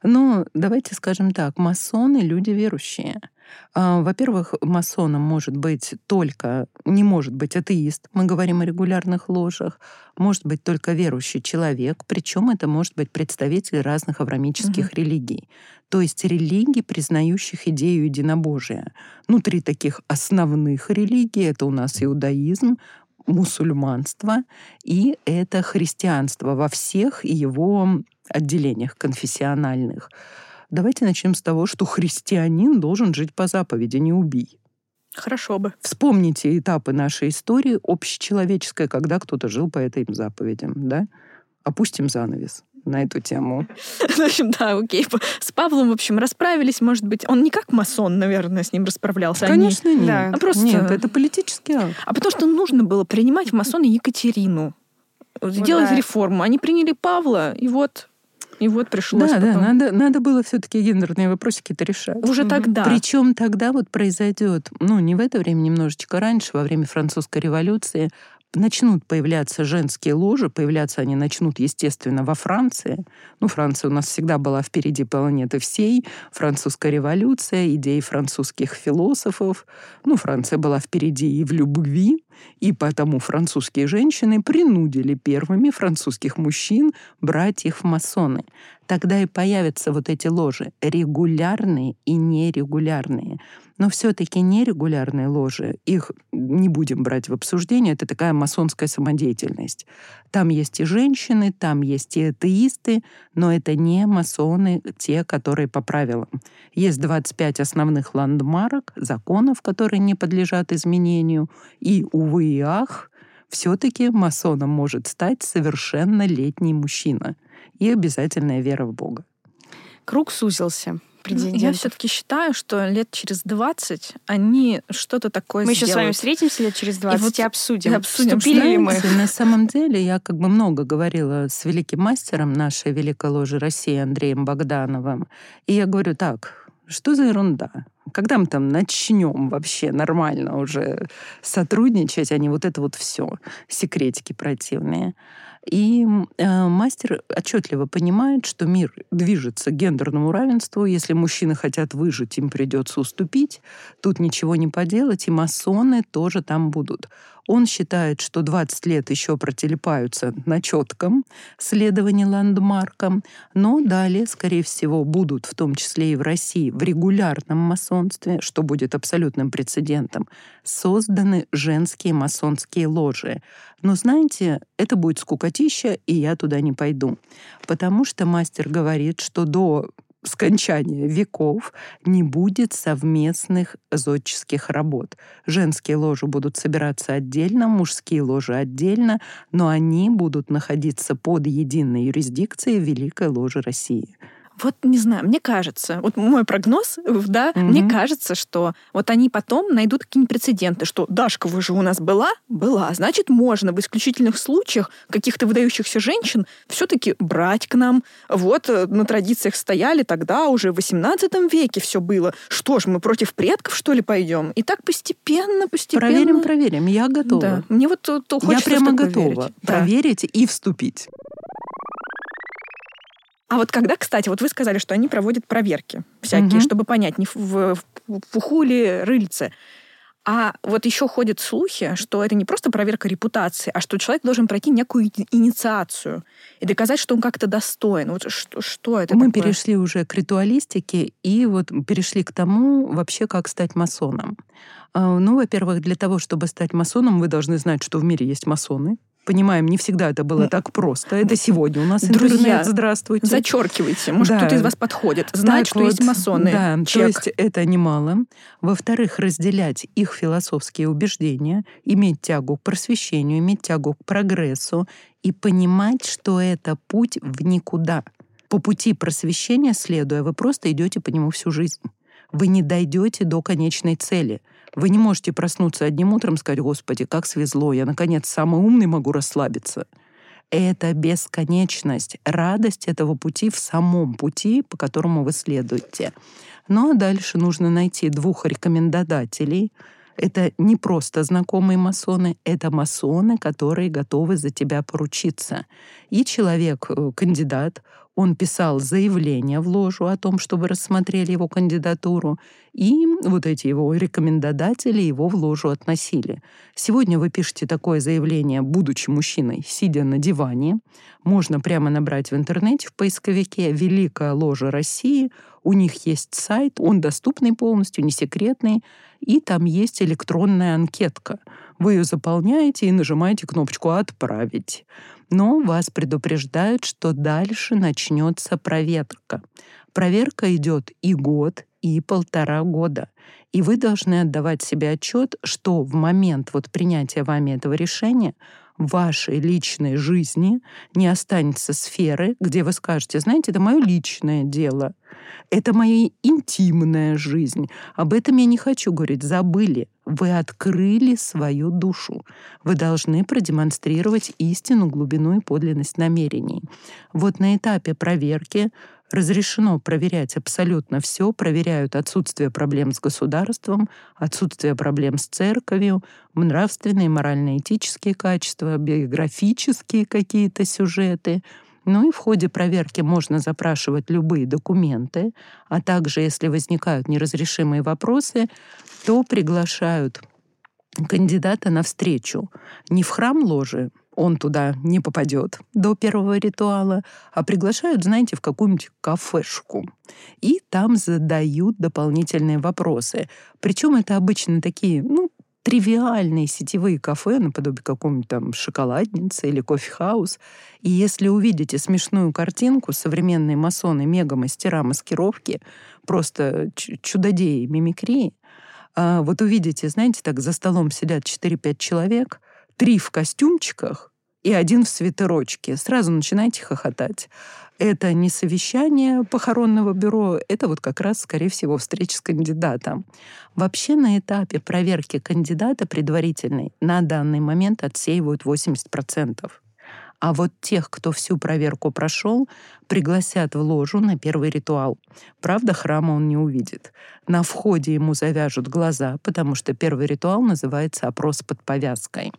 Но давайте скажем так, масоны — люди верующие. А, во-первых, масоном может быть только, не может быть атеист, мы говорим о регулярных ложах, может быть только верующий человек, причем это может быть представитель разных аврамических угу. религий. То есть религий, признающих идею единобожия. Внутри таких основных религий это у нас иудаизм, мусульманство и это христианство во всех его отделениях конфессиональных. Давайте начнем с того, что христианин должен жить по заповеди «не убий». Хорошо бы. Вспомните этапы нашей истории общечеловеческой, когда кто-то жил по этим заповедям, да? Опустим занавес на эту тему. (laughs) В общем, да, окей. С Павлом, в общем, расправились, может быть. Он не как масон, наверное, с ним расправлялся. Конечно, Они... нет. Да. А просто... Нет, это политический акт. А потому что нужно было принимать в масоны Екатерину. Сделать да. реформу. Они приняли Павла, и вот и вот пришлось. Да, потом... да, надо, надо было все-таки гендерные вопросики-то решать. Уже тогда. Причем тогда вот произойдет, ну, не в это время, немножечко раньше, во время французской революции, начнут появляться женские ложи, появляться они начнут, естественно, во Франции. Ну, Франция у нас всегда была впереди планеты всей. Французская революция, идеи французских философов. Ну, Франция была впереди и в любви, и потому французские женщины принудили первыми французских мужчин брать их в масоны. Тогда и появятся вот эти ложи, регулярные и нерегулярные. Но все-таки нерегулярные ложи, их не будем брать в обсуждение, это такая масонская самодеятельность. Там есть и женщины, там есть и атеисты, но это не масоны, те, которые по правилам. Есть 25 основных ландмарок, законов, которые не подлежат изменению, и, увы и ах, все-таки масоном может стать совершеннолетний мужчина и обязательная вера в Бога. Круг сузился. Я все-таки считаю, что лет через 20 они что-то такое Мы сделают. еще с вами встретимся лет через 20 и, вот и обсудим, и обсудим вступили ли мы. На самом деле, я как бы много говорила с великим мастером нашей Великой Ложи России Андреем Богдановым. И я говорю так, что за ерунда? Когда мы там начнем вообще нормально уже сотрудничать, а не вот это вот все, секретики противные. И э, мастер отчетливо понимает, что мир движется к гендерному равенству. Если мужчины хотят выжить, им придется уступить. Тут ничего не поделать, и масоны тоже там будут. Он считает, что 20 лет еще протелепаются на четком следовании ландмаркам, но далее, скорее всего, будут, в том числе и в России, в регулярном масонстве, что будет абсолютным прецедентом, созданы женские масонские ложи. Но знаете, это будет скукотища, и я туда не пойду. Потому что мастер говорит, что до скончания веков не будет совместных зодческих работ. Женские ложи будут собираться отдельно, мужские ложи отдельно, но они будут находиться под единой юрисдикцией Великой Ложи России. Вот не знаю, мне кажется, вот мой прогноз, да, угу. мне кажется, что вот они потом найдут какие-нибудь прецеденты, что Дашка, вы же у нас была? Была. Значит, можно в исключительных случаях каких-то выдающихся женщин все-таки брать к нам. Вот э, на традициях стояли тогда уже в 18 веке все было. Что ж, мы против предков, что ли, пойдем? И так постепенно, постепенно. Проверим, проверим. Я готова. Да. Мне вот то, то Я прямо готова верить. проверить да. и вступить. А вот когда, кстати, вот вы сказали, что они проводят проверки всякие, угу. чтобы понять, не в, в, в пуху ли рыльце. А вот еще ходят слухи, что это не просто проверка репутации, а что человек должен пройти некую инициацию и доказать, что он как-то достоин. Вот что, что это Мы такое? перешли уже к ритуалистике и вот перешли к тому, вообще, как стать масоном. А, ну, во-первых, для того, чтобы стать масоном, вы должны знать, что в мире есть масоны понимаем, не всегда это было так просто. Это сегодня у нас Друзья, интернет. Здравствуйте. Зачеркивайте. Может, да. кто-то из вас подходит. Знать, так что вот, есть масоны. Да, Чек. то есть это немало. Во-вторых, разделять их философские убеждения, иметь тягу к просвещению, иметь тягу к прогрессу и понимать, что это путь в никуда. По пути просвещения следуя, вы просто идете по нему всю жизнь. Вы не дойдете до конечной цели — вы не можете проснуться одним утром и сказать, «Господи, как свезло, я, наконец, самый умный могу расслабиться». Это бесконечность, радость этого пути в самом пути, по которому вы следуете. Ну а дальше нужно найти двух рекомендодателей. Это не просто знакомые масоны, это масоны, которые готовы за тебя поручиться. И человек, э, кандидат, он писал заявление в ложу о том, чтобы рассмотрели его кандидатуру, и вот эти его рекомендодатели его в ложу относили. Сегодня вы пишете такое заявление, будучи мужчиной, сидя на диване. Можно прямо набрать в интернете в поисковике «Великая ложа России». У них есть сайт, он доступный полностью, не секретный, и там есть электронная анкетка. Вы ее заполняете и нажимаете кнопочку «Отправить» но вас предупреждают, что дальше начнется проверка. Проверка идет и год, и полтора года. И вы должны отдавать себе отчет, что в момент вот принятия вами этого решения вашей личной жизни не останется сферы, где вы скажете, знаете, это мое личное дело, это моя интимная жизнь, об этом я не хочу говорить, забыли. Вы открыли свою душу. Вы должны продемонстрировать истину, глубину и подлинность намерений. Вот на этапе проверки разрешено проверять абсолютно все, проверяют отсутствие проблем с государством, отсутствие проблем с церковью, нравственные, морально-этические качества, биографические какие-то сюжеты. Ну и в ходе проверки можно запрашивать любые документы, а также, если возникают неразрешимые вопросы, то приглашают кандидата на встречу не в храм ложи, он туда не попадет до первого ритуала, а приглашают, знаете, в какую-нибудь кафешку. И там задают дополнительные вопросы. Причем это обычно такие, ну, тривиальные сетевые кафе, наподобие какой-нибудь там шоколадницы или кофехаус. И если увидите смешную картинку, современные масоны, мега-мастера маскировки, просто чудодеи мимикрии, а вот увидите, знаете, так за столом сидят 4-5 человек, три в костюмчиках и один в свитерочке. Сразу начинайте хохотать. Это не совещание похоронного бюро, это вот как раз, скорее всего, встреча с кандидатом. Вообще на этапе проверки кандидата предварительной на данный момент отсеивают 80%. А вот тех, кто всю проверку прошел, пригласят в ложу на первый ритуал. Правда, храма он не увидит. На входе ему завяжут глаза, потому что первый ритуал называется «опрос под повязкой».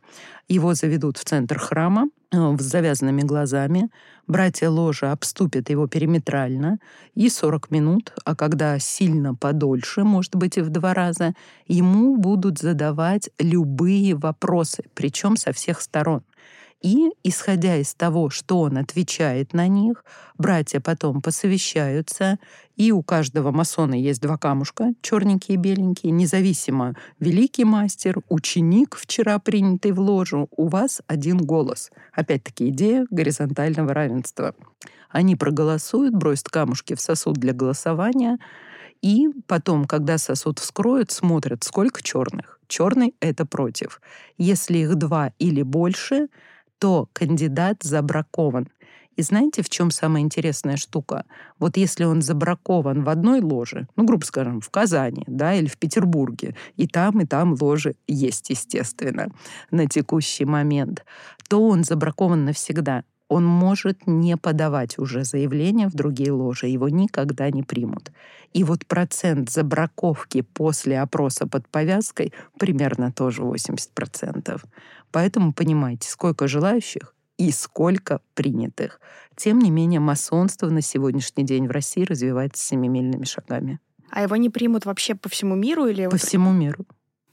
Его заведут в центр храма э, с завязанными глазами. Братья ложа обступят его периметрально и 40 минут, а когда сильно подольше, может быть и в два раза, ему будут задавать любые вопросы, причем со всех сторон. И, исходя из того, что он отвечает на них, братья потом посовещаются, и у каждого масона есть два камушка, черненькие и беленькие, независимо, великий мастер, ученик, вчера принятый в ложу, у вас один голос. Опять-таки идея горизонтального равенства. Они проголосуют, бросят камушки в сосуд для голосования, и потом, когда сосуд вскроют, смотрят, сколько черных. Черный — это против. Если их два или больше, то кандидат забракован. И знаете, в чем самая интересная штука? Вот если он забракован в одной ложе, ну, грубо скажем, в Казани, да, или в Петербурге, и там, и там ложи есть, естественно, на текущий момент, то он забракован навсегда. Он может не подавать уже заявление в другие ложи, его никогда не примут. И вот процент забраковки после опроса под повязкой примерно тоже 80%. Поэтому понимаете, сколько желающих, и сколько принятых. Тем не менее, масонство на сегодняшний день в России развивается семимильными шагами. А его не примут вообще по всему миру или По вот всему миру.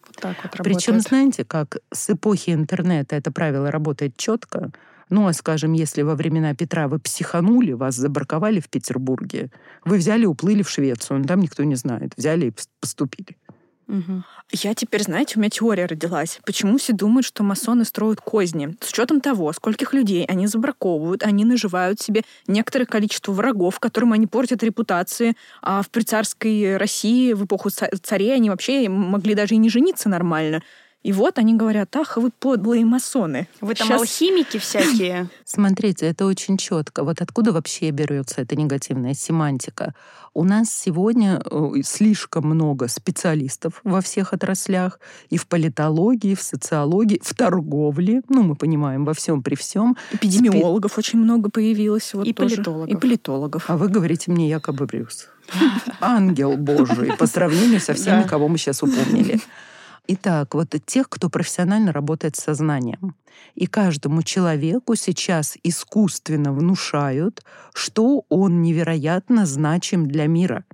вот так вот Причем, работает? знаете, как с эпохи интернета это правило работает четко. Ну, а скажем, если во времена Петра вы психанули, вас забраковали в Петербурге, вы взяли, уплыли в Швецию, ну, там никто не знает, взяли и пос- поступили. Мгм. Я теперь, знаете, у меня теория родилась. Почему все думают, что масоны строят козни? С учетом того, скольких людей они забраковывают, они наживают себе некоторое количество врагов, которым они портят репутации. А в прицарской России в эпоху ца- царей они вообще могли даже и не жениться нормально. И вот они говорят, ах, вы подлые масоны. Вы там Щас- алхимики всякие. (laughs) Смотрите, это очень четко. Вот откуда вообще берется эта негативная семантика? У нас сегодня э, слишком много специалистов во всех отраслях, и в политологии, и в социологии, в торговле, ну, мы понимаем, во всем при всем. Эпидемиологов очень много появилось. Вот И тоже. политологов. И политологов. А вы говорите мне якобы Брюс. Ангел Божий по сравнению со всеми, кого мы сейчас упомнили. Итак, вот тех, кто профессионально работает с сознанием. И каждому человеку сейчас искусственно внушают, что он невероятно значим для мира.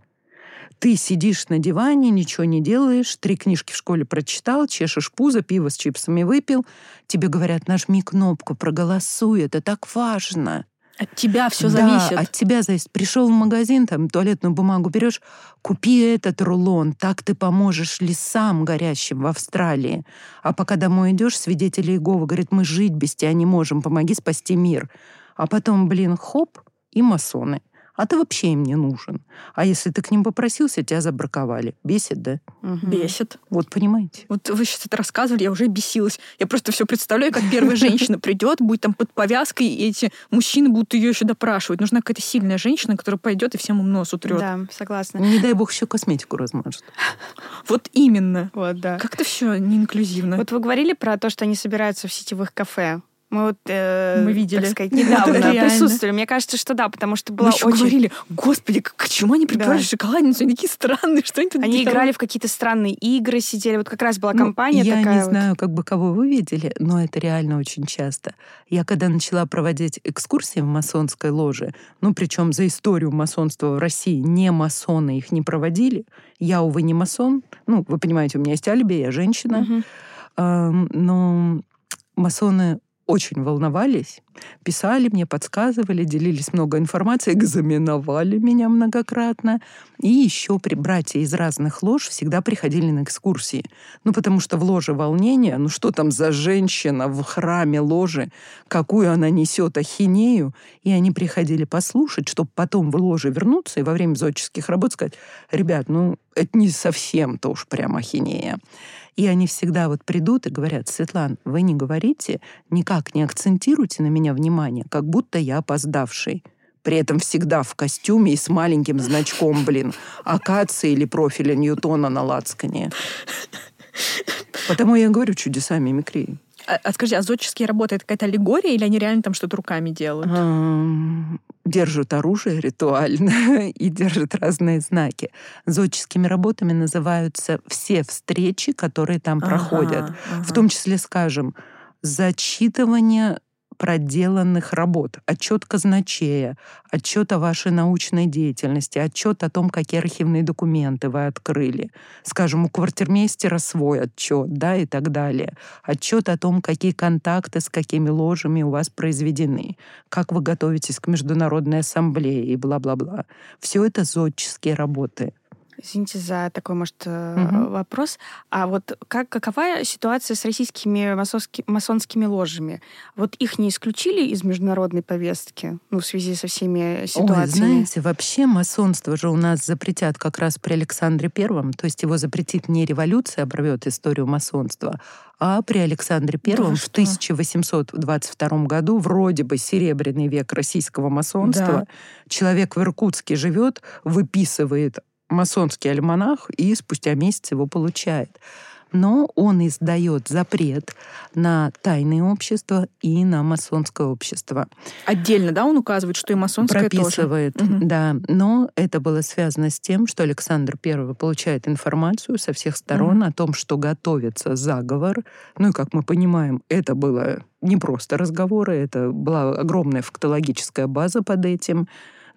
Ты сидишь на диване, ничего не делаешь, три книжки в школе прочитал, чешешь пузо, пиво с чипсами выпил. Тебе говорят, нажми кнопку, проголосуй, это так важно. От тебя все Да, зависит. от тебя зависит. Пришел в магазин, там туалетную бумагу берешь, купи этот рулон, так ты поможешь лесам горящим в Австралии. А пока домой идешь, свидетели Иеговы говорят, мы жить без тебя не можем, помоги спасти мир. А потом, блин, хоп, и масоны. А ты вообще им не нужен. А если ты к ним попросился, тебя забраковали. Бесит, да? Мгм. Бесит. Вот понимаете? Вот вы сейчас это рассказывали, я уже бесилась. Я просто все представляю, как первая (laughs) женщина придет, будет там под повязкой, и эти мужчины будут ее еще допрашивать. Нужна какая-то сильная женщина, которая пойдет и всем им нос утрет. Да, согласна. Не дай бог еще косметику размажет. (laughs) Вот именно. Вот, да. Как-то все неинклюзивно. Вот вы говорили про то, что они собираются в сетевых кафе. Мы вот, э, Мы видели. так сказать, (laughs) недавно Реально. присутствовали. Мне кажется, что да, потому что было очень... говорили, господи, к, к чему они приперли Да. шоколадницу? Они такие странные, что они тут Они делают? играли в какие-то странные игры, сидели. Вот как раз была Ну, компания я такая не вот. знаю, как бы кого вы видели, но это реально очень часто. Я когда начала проводить экскурсии в масонской ложе, ну, причем за историю масонства в России не масоны их не проводили. Я, увы, не масон. Ну, вы понимаете, у меня есть алиби, я женщина. Мгм. Ам, но масоны очень волновались, писали мне, подсказывали, делились много информации, экзаменовали меня многократно. И еще при братья из разных лож всегда приходили на экскурсии. Ну, потому что в ложе волнение, ну что там за женщина в храме ложи, какую она несет ахинею. И они приходили послушать, чтобы потом в ложе вернуться и во время зодческих работ сказать, ребят, ну, это не совсем-то уж прям ахинея. И они всегда вот придут и говорят, Светлан, вы не говорите, никак не акцентируйте на меня внимание, как будто я опоздавший. При этом всегда в костюме и с маленьким значком, блин, акации или профиля Ньютона на лацкане. Потому я говорю чудеса мимикрии. А, а скажи, а зодческие работы это какая-то аллегория или они реально там что-то руками делают? Держат оружие ритуально (laughs) и держат разные знаки. Зодческими работами называются все встречи, которые там проходят. Ага, В ага. том числе, скажем, зачитывание проделанных работ, отчет казначея, отчет о вашей научной деятельности, отчет о том, какие архивные документы вы открыли. Скажем, у квартирмейстера свой отчет, да, и так далее. Отчет о том, какие контакты с какими ложами у вас произведены, как вы готовитесь к международной ассамблее и бла-бла-бла. Все это зодческие работы. Извините за такой, может, Мгм. вопрос. А вот как, какова ситуация с российскими масонски- масонскими ложами? Вот их не исключили из международной повестки, ну, в связи со всеми Ой, ситуациями? знаете, вообще масонство же у нас запретят как раз при Александре Первом, то есть его запретит не революция, оборвет историю масонства, а при Александре Первом в что? 1822 году, вроде бы серебряный век российского масонства, человек в Иркутске живет, выписывает масонский альманах и спустя месяц его получает. но он издает запрет на тайные общества и на масонское общество. Отдельно, да, он указывает, что и масонское Прописывает, тоже? Да. Но это было связано с тем, что Александр I получает информацию со всех сторон угу. о том, что готовится заговор. Ну и, как мы понимаем, это было не просто разговоры, это была огромная фактологическая база под этим.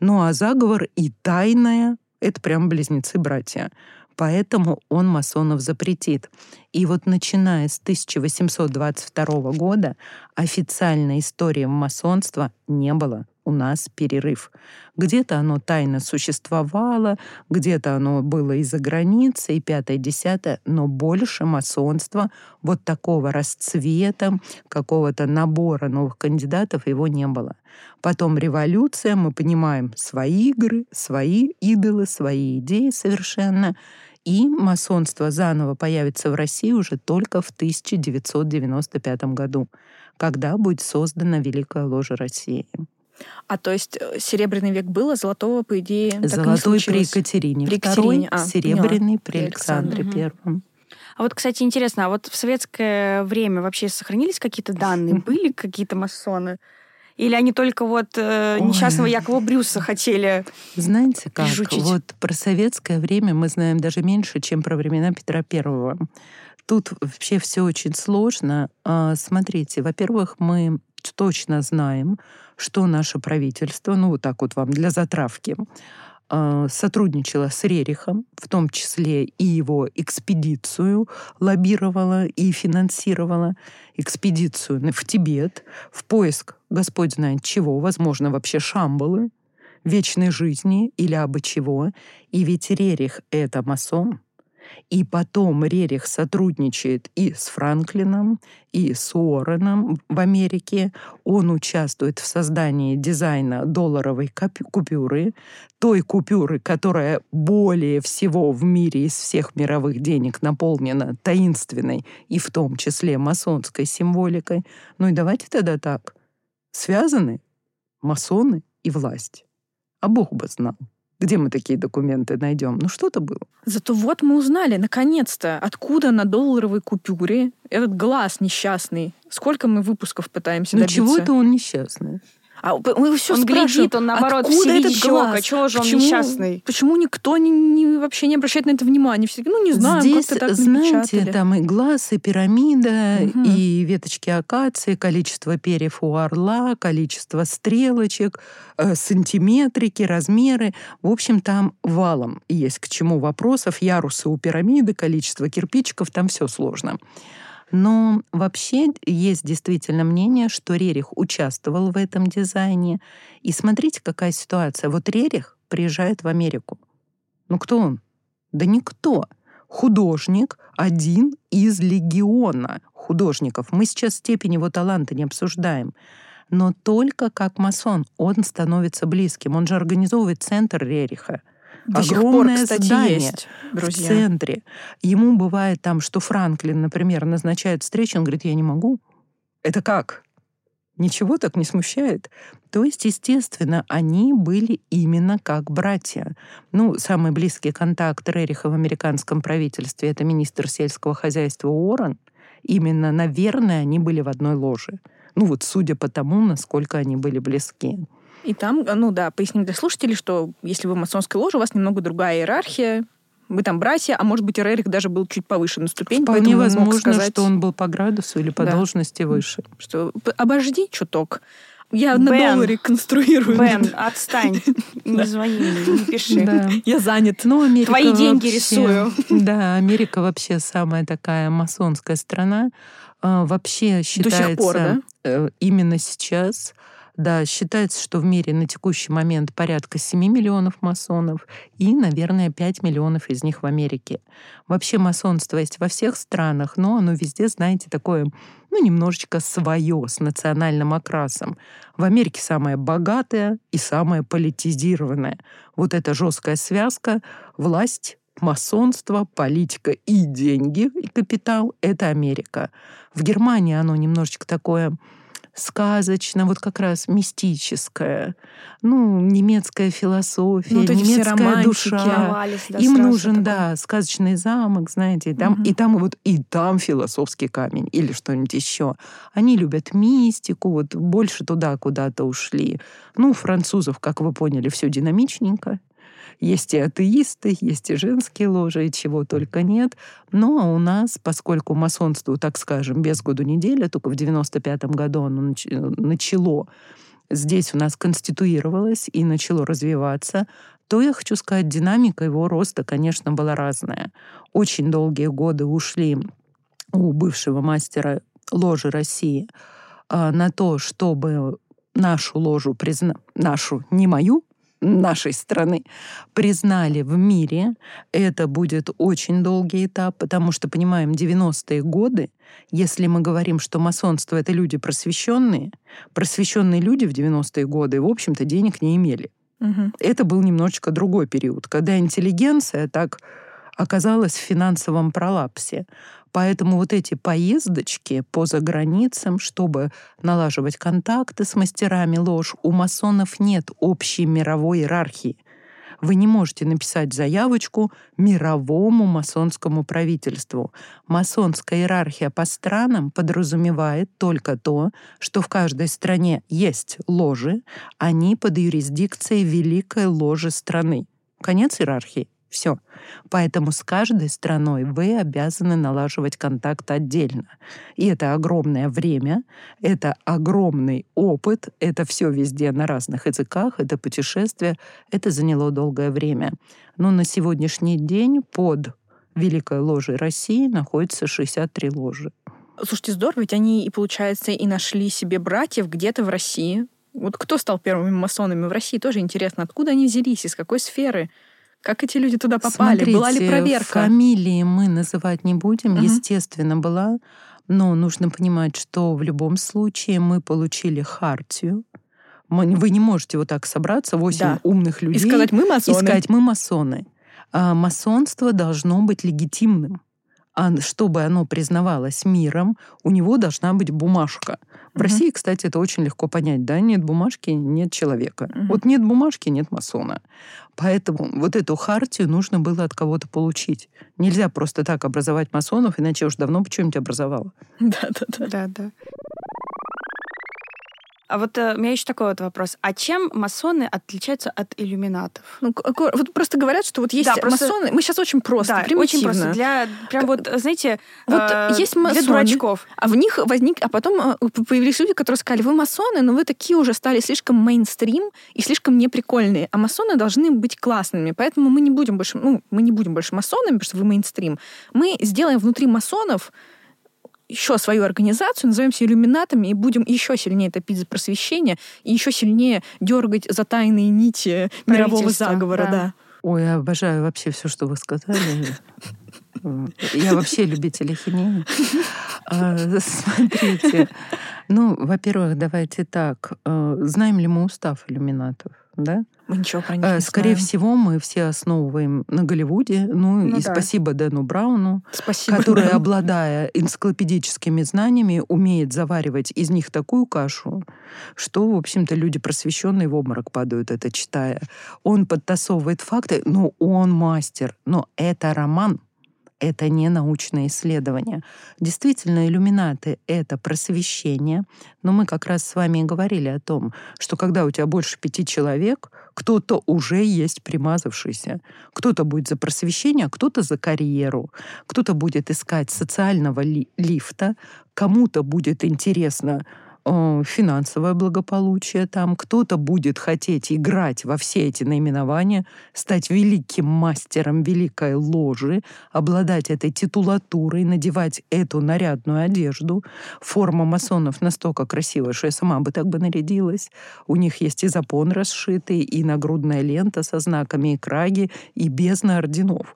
Ну а заговор и тайная — это прям близнецы-братья. Поэтому он масонов запретит. И вот начиная с 1822 года официальной истории масонства не было у нас перерыв. Где-то оно тайно существовало, где-то оно было из-за границы, и пятое, десятое, но больше масонства вот такого расцвета, какого-то набора новых кандидатов его не было. Потом революция, мы понимаем, свои игры, свои идолы, свои идеи совершенно. И масонство заново появится в России уже только в 1995 году, когда будет создана Великая Ложа России. А то есть э, серебряный век был, а золотого, по идее, Золотой при Екатерине при Екатерине. А, серебряный при Александре Угу. Первом. А вот, кстати, интересно, а вот в советское время вообще сохранились какие-то данные? (laughs) Были какие-то масоны? Или они только вот э, Ой. несчастного Якова Брюса хотели? Знаете как? Прижучить. Вот про советское время мы знаем даже меньше, чем про времена Петра Первого. Тут вообще все очень сложно. А, Смотрите, во-первых, мы точно знаем, что наше правительство, ну вот так вот вам для затравки, а, сотрудничала с Рерихом, в том числе и его экспедицию лоббировала и финансировала экспедицию в Тибет в поиск, Господь знает чего, возможно, вообще Шамбалы, вечной жизни или абы чего. И ведь Рерих — это масон. И потом Рерих сотрудничает и с Франклином, и с Уорреном в Америке. Он участвует в создании дизайна долларовой купюры, той купюры, которая более всего в мире из всех мировых денег наполнена таинственной и в том числе масонской символикой. Ну и давайте тогда так. Связаны масоны и власть. А Бог бы знал. Где мы такие документы найдем? Ну, что-то было. Зато вот мы узнали, наконец-то, откуда на долларовой купюре этот глаз несчастный. Сколько мы выпусков пытаемся Ну, добиться? чего это он несчастный? А мы все Он спрашиваем, глядит, он, наоборот, откуда этот глаз? чего же он Почему- несчастный? Почему никто не, не- вообще не обращает на это внимания? Все ну, не знаю, Здесь, как-то так знаете, напечатали. там и глаз, и пирамида, Мгм. и веточки акации, количество перьев у орла, количество стрелочек, э, сантиметрики, размеры. В общем, там валом есть к чему вопросов. Ярусы у пирамиды, количество кирпичиков, там все сложно. Но вообще есть действительно мнение, что Рерих участвовал в этом дизайне. И смотрите, какая ситуация. Вот Рерих приезжает в Америку. Ну кто он? Да никто. Художник один из легиона художников. Мы сейчас степень его таланта не обсуждаем. Но только как масон он становится близким. Он же организовывает центр Рериха. До сих пор, кстати, здание есть, в друзья. центре. Ему бывает там, что Франклин, например, назначает встречу, он говорит, я не могу. Это как? Ничего так не смущает. То есть, естественно, они были именно как братья. Ну, самый близкий контакт Рериха в американском правительстве — это министр сельского хозяйства Уоррен. Именно, наверное, они были в одной ложе. Ну вот судя по тому, насколько они были близки. И там, ну да, поясним для слушателей, что если вы в масонской ложе, у вас немного другая иерархия, вы там братья, а может быть, и Рерих даже был чуть повыше на ступень, Вполне возможно, сказать, что он был по градусу или по Да. должности выше. что «П- обожди чуток. Я на Бен. долларе конструирую. Бен, отстань. (laughs) Не звони не пиши. Я занят. Ну, Америка Твои деньги рисую. Да, Америка вообще самая такая масонская страна. А, Вообще считается сих пор, да? э, именно сейчас, да, считается, что в мире на текущий момент порядка 7 миллионов масонов и, наверное, 5 миллионов из них в Америке. Вообще масонство есть во всех странах, но оно везде, знаете, такое, ну, немножечко свое, с национальным окрасом. В Америке самое богатое и самое политизированное. Вот эта жесткая связка, власть, масонство, политика и деньги, и капитал — это Америка. В Германии оно немножечко такое сказочно, вот как раз мистическое. Ну, немецкая философия, Ну, вот немецкая душа. Да, Им нужен, такой. да, сказочный замок, знаете, и там, Мгм. и там вот и там философский камень или что-нибудь еще. Они любят мистику, вот больше туда куда-то ушли. Ну, у французов, как вы поняли, все динамичненько. Есть и атеисты, есть и женские ложи, и чего только нет. Но у нас, поскольку масонство, так скажем, без году неделя, только в 95 году оно нач- начало здесь у нас конституировалось и начало развиваться, то я хочу сказать, динамика его роста, конечно, была разная. Очень долгие годы ушли у бывшего мастера ложи России а, на то, чтобы нашу ложу призна... нашу, не мою, нашей страны, признали в мире. Это будет очень долгий этап, потому что, понимаем, 90-е годы, если мы говорим, что масонство — это люди просвещенные, просвещенные люди в 90-е годы, в общем-то, денег не имели. Мгм. Это был немножечко другой период, когда интеллигенция так оказалась в финансовом пролапсе. Поэтому вот эти поездочки по заграницам, чтобы налаживать контакты с мастерами ложь, у масонов нет общей мировой иерархии. Вы не можете написать заявочку мировому масонскому правительству. Масонская иерархия по странам подразумевает только то, что в каждой стране есть ложи, они под юрисдикцией великой ложи страны. Конец иерархии. Все. Поэтому с каждой страной вы обязаны налаживать контакт отдельно. И это огромное время, это огромный опыт, это все везде на разных языках, это путешествие, это заняло долгое время. Но на сегодняшний день под Великой ложей России находится 63 ложи. Слушайте, здорово, ведь они и, получается, и нашли себе братьев где-то в России. Вот кто стал первыми масонами в России, тоже интересно. Откуда они взялись, из какой сферы? Как эти люди туда попали? Была ли Смотрите, проверка? Фамилии мы называть не будем, Мгм. естественно, была. Но нужно понимать, что в любом случае мы получили хартию. Мы- Вы не можете вот так собраться, восемь Да. умных И людей, сказать, мы и масоны. сказать, мы масоны. А масонство должно быть легитимным. А чтобы оно признавалось миром, у него должна быть бумажка. В Мгм. России, кстати, это очень легко понять, да, нет бумажки, нет человека. Мгм. Вот нет бумажки, нет масона. Поэтому вот эту хартию нужно было от кого-то получить. Нельзя просто так образовать масонов, иначе уж давно бы что-нибудь образовало. (laughs) Да-да-да. А вот э, у меня еще такой вот вопрос. А чем масоны отличаются от иллюминатов? Ну, вот просто говорят, что вот есть Да, просто- масоны. Мы сейчас очень просто, да, примитивно. очень просто. Для, прям вот, знаете, Вот э, есть для масоны, дурачков. А в них возник, а потом э, появились люди, которые сказали, вы масоны, но вы такие уже стали слишком мейнстрим и слишком неприкольные, а масоны должны быть классными, поэтому мы не будем больше, ну, мы не будем больше масонами, потому что вы мейнстрим. Мы сделаем внутри масонов еще свою организацию, назовемся иллюминатами и будем еще сильнее топить за просвещение и еще сильнее дергать за тайные нити мирового заговора, да. да. Ой, я обожаю вообще все, что вы сказали. Я вообще любитель ахинеи. А, Смотрите, ну, во-первых, давайте так. э, Знаем ли мы устав иллюминатов? Да? Мы ничего про них Э, не Скорее знаем. всего, мы все основываем на Голливуде. Ну, Ну и да. спасибо Дэну Брауну, Спасибо. который, да. обладая энциклопедическими знаниями, умеет заваривать из них такую кашу, что, в общем-то, люди просвещенные в обморок падают, это читая. Он подтасовывает факты, но он мастер. Но это роман, это не научное исследование. Действительно, иллюминаты — это просвещение, но мы как раз с вами и говорили о том, что когда у тебя больше пяти человек, кто-то уже есть примазавшийся. Кто-то будет за просвещение, а кто-то за карьеру. Кто-то будет искать социального ли- лифта, кому-то будет интересно финансовое благополучие там, кто-то будет хотеть играть во все эти наименования, стать великим мастером великой ложи, обладать этой титулатурой, надевать эту нарядную одежду. Форма масонов настолько красивая, что я сама бы так бы нарядилась. У них есть и запон расшитый, и нагрудная лента со знаками, и краги, и бездна орденов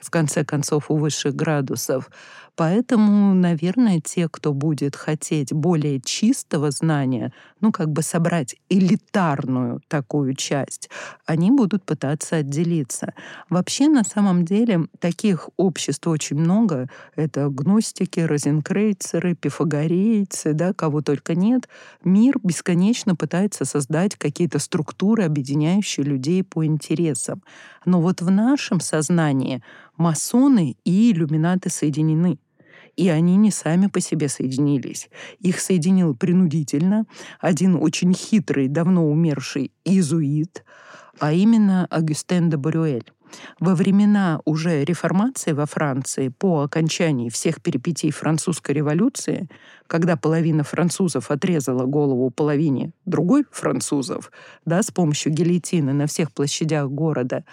в конце концов, у высших градусов. Поэтому, наверное, те, кто будет хотеть более чистого знания, ну, как бы собрать элитарную такую часть, они будут пытаться отделиться. Вообще, на самом деле, таких обществ очень много. Это гностики, розенкрейцеры, пифагорейцы, да, кого только нет. Мир бесконечно пытается создать какие-то структуры, объединяющие людей по интересам. Но вот в нашем сознании масоны и иллюминаты соединены. И они не сами по себе соединились. Их соединил принудительно один очень хитрый, давно умерший изуит, а именно Агюстен де Барюэль. Во времена уже реформации во Франции, по окончании всех перипетий французской революции, когда половина французов отрезала голову половине другой французов, да, с помощью гильотины на всех площадях города,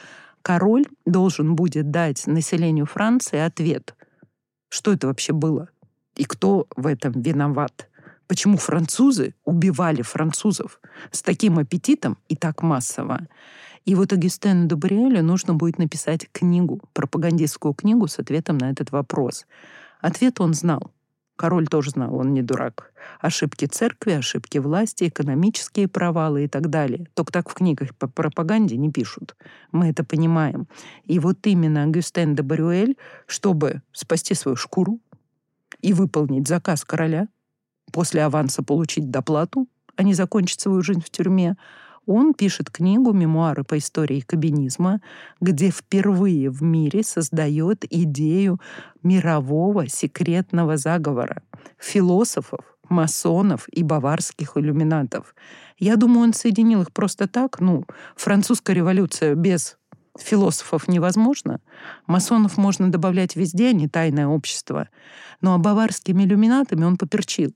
король должен будет дать населению Франции ответ, что это вообще было и кто в этом виноват. Почему французы убивали французов с таким аппетитом и так массово? И вот Агюстену Дубриэлю нужно будет написать книгу, пропагандистскую книгу с ответом на этот вопрос. Ответ он знал. Король тоже знал, он не дурак. Ошибки церкви, ошибки власти, экономические провалы и так далее. Только так в книгах по пропаганде не пишут. Мы это понимаем. И вот именно Гюстен де Барюэль, чтобы спасти свою шкуру и выполнить заказ короля, после аванса получить доплату, а не закончить свою жизнь в тюрьме, он пишет книгу «Мемуары по истории кабинизма», где впервые в мире создает идею мирового секретного заговора философов, масонов и баварских иллюминатов. Я думаю, он соединил их просто так. Ну, французская революция без философов невозможно. Масонов можно добавлять везде, не тайное общество. Но а баварскими иллюминатами он поперчил.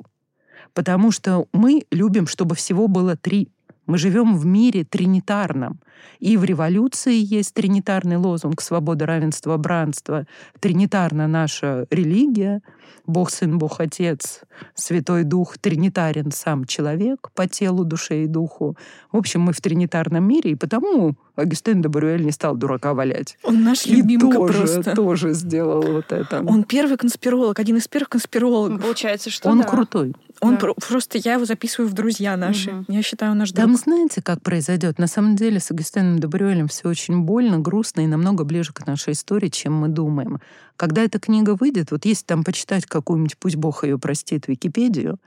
Потому что мы любим, чтобы всего было три мы живем в мире тринитарном. И в революции есть тринитарный лозунг «Свобода, равенство, бранство». Тринитарна наша религия. Бог, Сын, Бог, Отец, Святой Дух, тринитарен сам человек по телу, душе и духу. В общем, мы в тринитарном мире, и потому Агюстен де Барюэль не стал дурака валять. Он наш и любимка тоже, просто. тоже сделал вот это. Он первый конспиролог, один из первых конспирологов. Получается, что Он да. крутой. Он Да. про- просто я его записываю в друзья наши. Мгм. Я считаю, наш друг. Там знаете, как произойдет? На самом деле с Агустином Добрюэлем все очень больно, грустно и намного ближе к нашей истории, чем мы думаем. Когда эта книга выйдет, вот если там почитать какую-нибудь, пусть Бог ее простит, Википедию,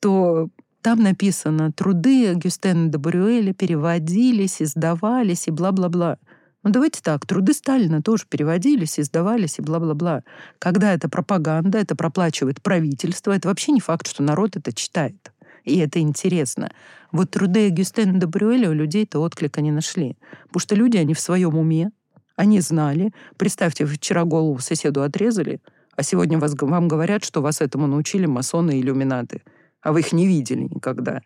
то там написано, труды Агюстена де переводились, издавались и бла-бла-бла. Ну давайте так, труды Сталина тоже переводились, издавались и бла-бла-бла. Когда это пропаганда, это проплачивает правительство, это вообще не факт, что народ это читает. И это интересно. Вот труды Агюстена де Брюэля у людей-то отклика не нашли. Потому что люди, они в своем уме, они знали. Представьте, вчера голову соседу отрезали, а сегодня вас, вам говорят, что вас этому научили масоны и иллюминаты. А вы их не видели никогда.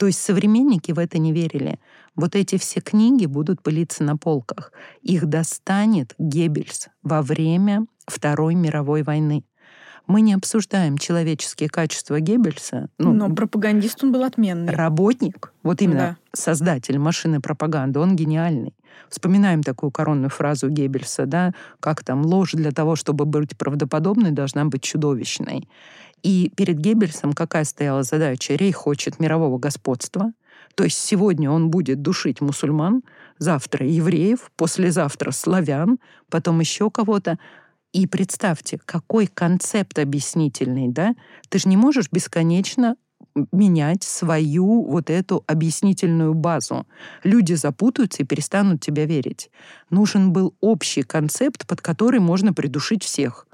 То есть современники в это не верили. Вот эти все книги будут пылиться на полках. Их достанет Геббельс во время Второй мировой войны. Мы не обсуждаем человеческие качества Геббельса. Ну, Но пропагандист он был отменный. работник, вот именно создатель машины пропаганды, он гениальный. Вспоминаем такую коронную фразу Геббельса, да, как там ложь для того, чтобы быть правдоподобной, должна быть чудовищной. И перед Геббельсом какая стояла задача? Рейх хочет мирового господства, то есть сегодня он будет душить мусульман, завтра евреев, послезавтра славян, потом еще кого-то. И представьте, какой концепт объяснительный, да? Ты же не можешь бесконечно менять свою вот эту объяснительную базу. Люди запутаются и перестанут тебя верить. Нужен был общий концепт, под который можно придушить всех.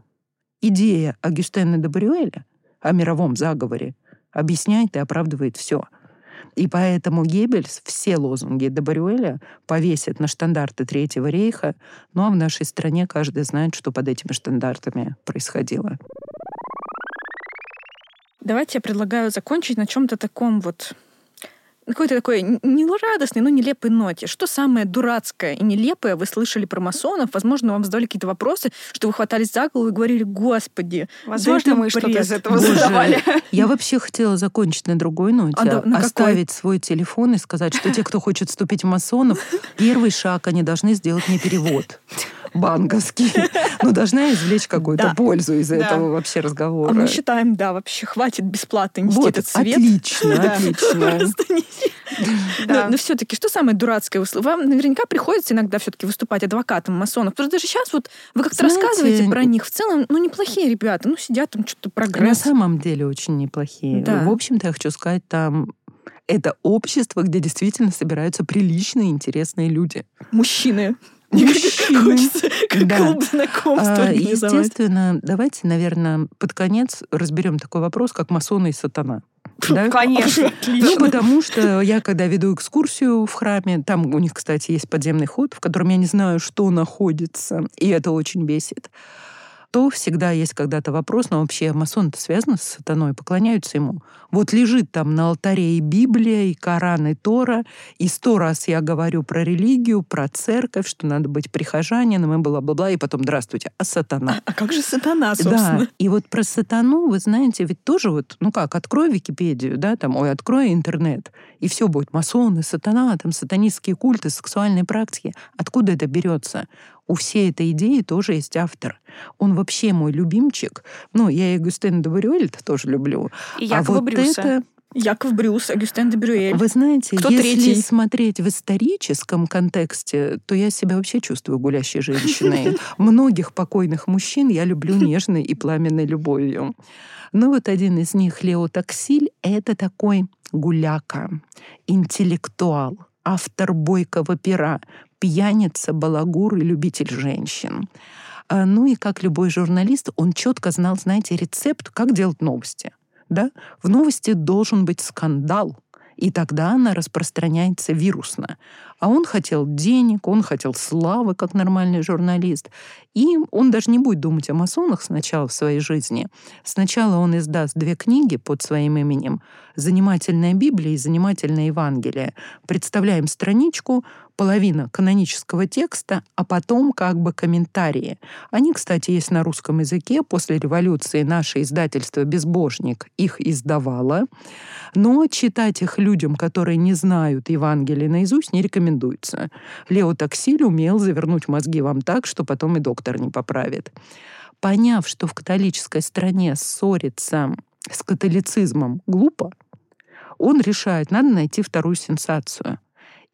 Идея Агюстена де Брюэля о мировом заговоре объясняет и оправдывает все. И поэтому Геббельс все лозунги де Барюэля повесит на штандарты Третьего рейха, ну а в нашей стране каждый знает, что под этими штандартами происходило. Давайте я предлагаю закончить на чем-то таком вот какой-то такой не радостной, но нелепой ноте. Что самое дурацкое и нелепое вы слышали про масонов? Возможно, вам задали какие-то вопросы, что вы хватались за голову и говорили, господи, Возможно, мы что-то бред». из этого Боже, задавали. Я вообще хотела закончить на другой ноте, А да- на какой? оставить свой телефон и сказать, что те, кто хочет вступить в масонов, первый шаг они должны сделать мне перевод. Банковский. (laughs) Ну, должна извлечь какую-то пользу из этого вообще разговора. А мы считаем, да, вообще хватит бесплатно нести этот свет. отлично, отлично. (laughs) Да. Но, но все-таки, что самое дурацкое? Вам наверняка приходится иногда все-таки выступать адвокатом масонов. Потому что даже сейчас вот вы как-то рассказываете про них. В целом, ну, неплохие ребята. Ну, сидят там, что-то На прогресс. самом деле очень неплохие. В общем-то, я хочу сказать, там это общество, где действительно собираются приличные, интересные люди. Мужчины. Мужчины. Хочется как Да. клуб знакомства А. Естественно, давайте, наверное, под конец разберем такой вопрос, как масоны и сатана. Да? Конечно. Отлично. Ну, потому что я, когда веду экскурсию в храме, там у них, кстати, есть подземный ход, в котором я не знаю, что находится, и это очень бесит, то всегда есть когда-то вопрос, но вообще масоны-то связаны с сатаной, поклоняются ему. Вот лежит там на алтаре и Библия, и Коран, и Тора, и сто раз я говорю про религию, про церковь, что надо быть прихожанином, и бла-бла-бла, и потом, здравствуйте, а сатана? А как же сатана, собственно? Да, и вот про сатану, вы знаете, ведь тоже вот, ну как, открой Википедию, да, там, ой, открой интернет, и все будет масоны, сатана, там, сатанистские культы, сексуальные практики. Откуда это берется? У всей этой идеи тоже есть автор. Он вообще мой любимчик. Ну, я и Густена де Бурюэль тоже люблю. И а Якова вот Брюса. это, Яков Брюс, Агюстен де Брюэль. вы знаете, Кто если третий? смотреть в историческом контексте, то я себя вообще чувствую гулящей женщиной. (laughs) Многих покойных мужчин я люблю нежной и пламенной любовью. Но вот один из них, Лео Таксиль, это такой гуляка, интеллектуал, автор бойкого пера, пьяница, балагур и любитель женщин. А, Ну и как любой журналист, он четко знал, знаете, рецепт, как делать новости. Да? В новости должен быть скандал, и тогда она распространяется вирусно. А он хотел денег, он хотел славы, как нормальный журналист. И он даже не будет думать о масонах сначала в своей жизни. Сначала он издаст две книги под своим именем «Занимательная Библия» и «Занимательное Евангелие». Представляем страничку, половина канонического текста, а потом как бы комментарии. Они, кстати, есть на русском языке. После революции наше издательство «Безбожник» их издавало. Но читать их людям, которые не знают Евангелие наизусть, не рекомендуется. Лео Таксиль умел завернуть мозги вам так, что потом и доктор не поправит. Поняв, что в католической стране ссориться с католицизмом глупо, он решает, надо найти вторую сенсацию.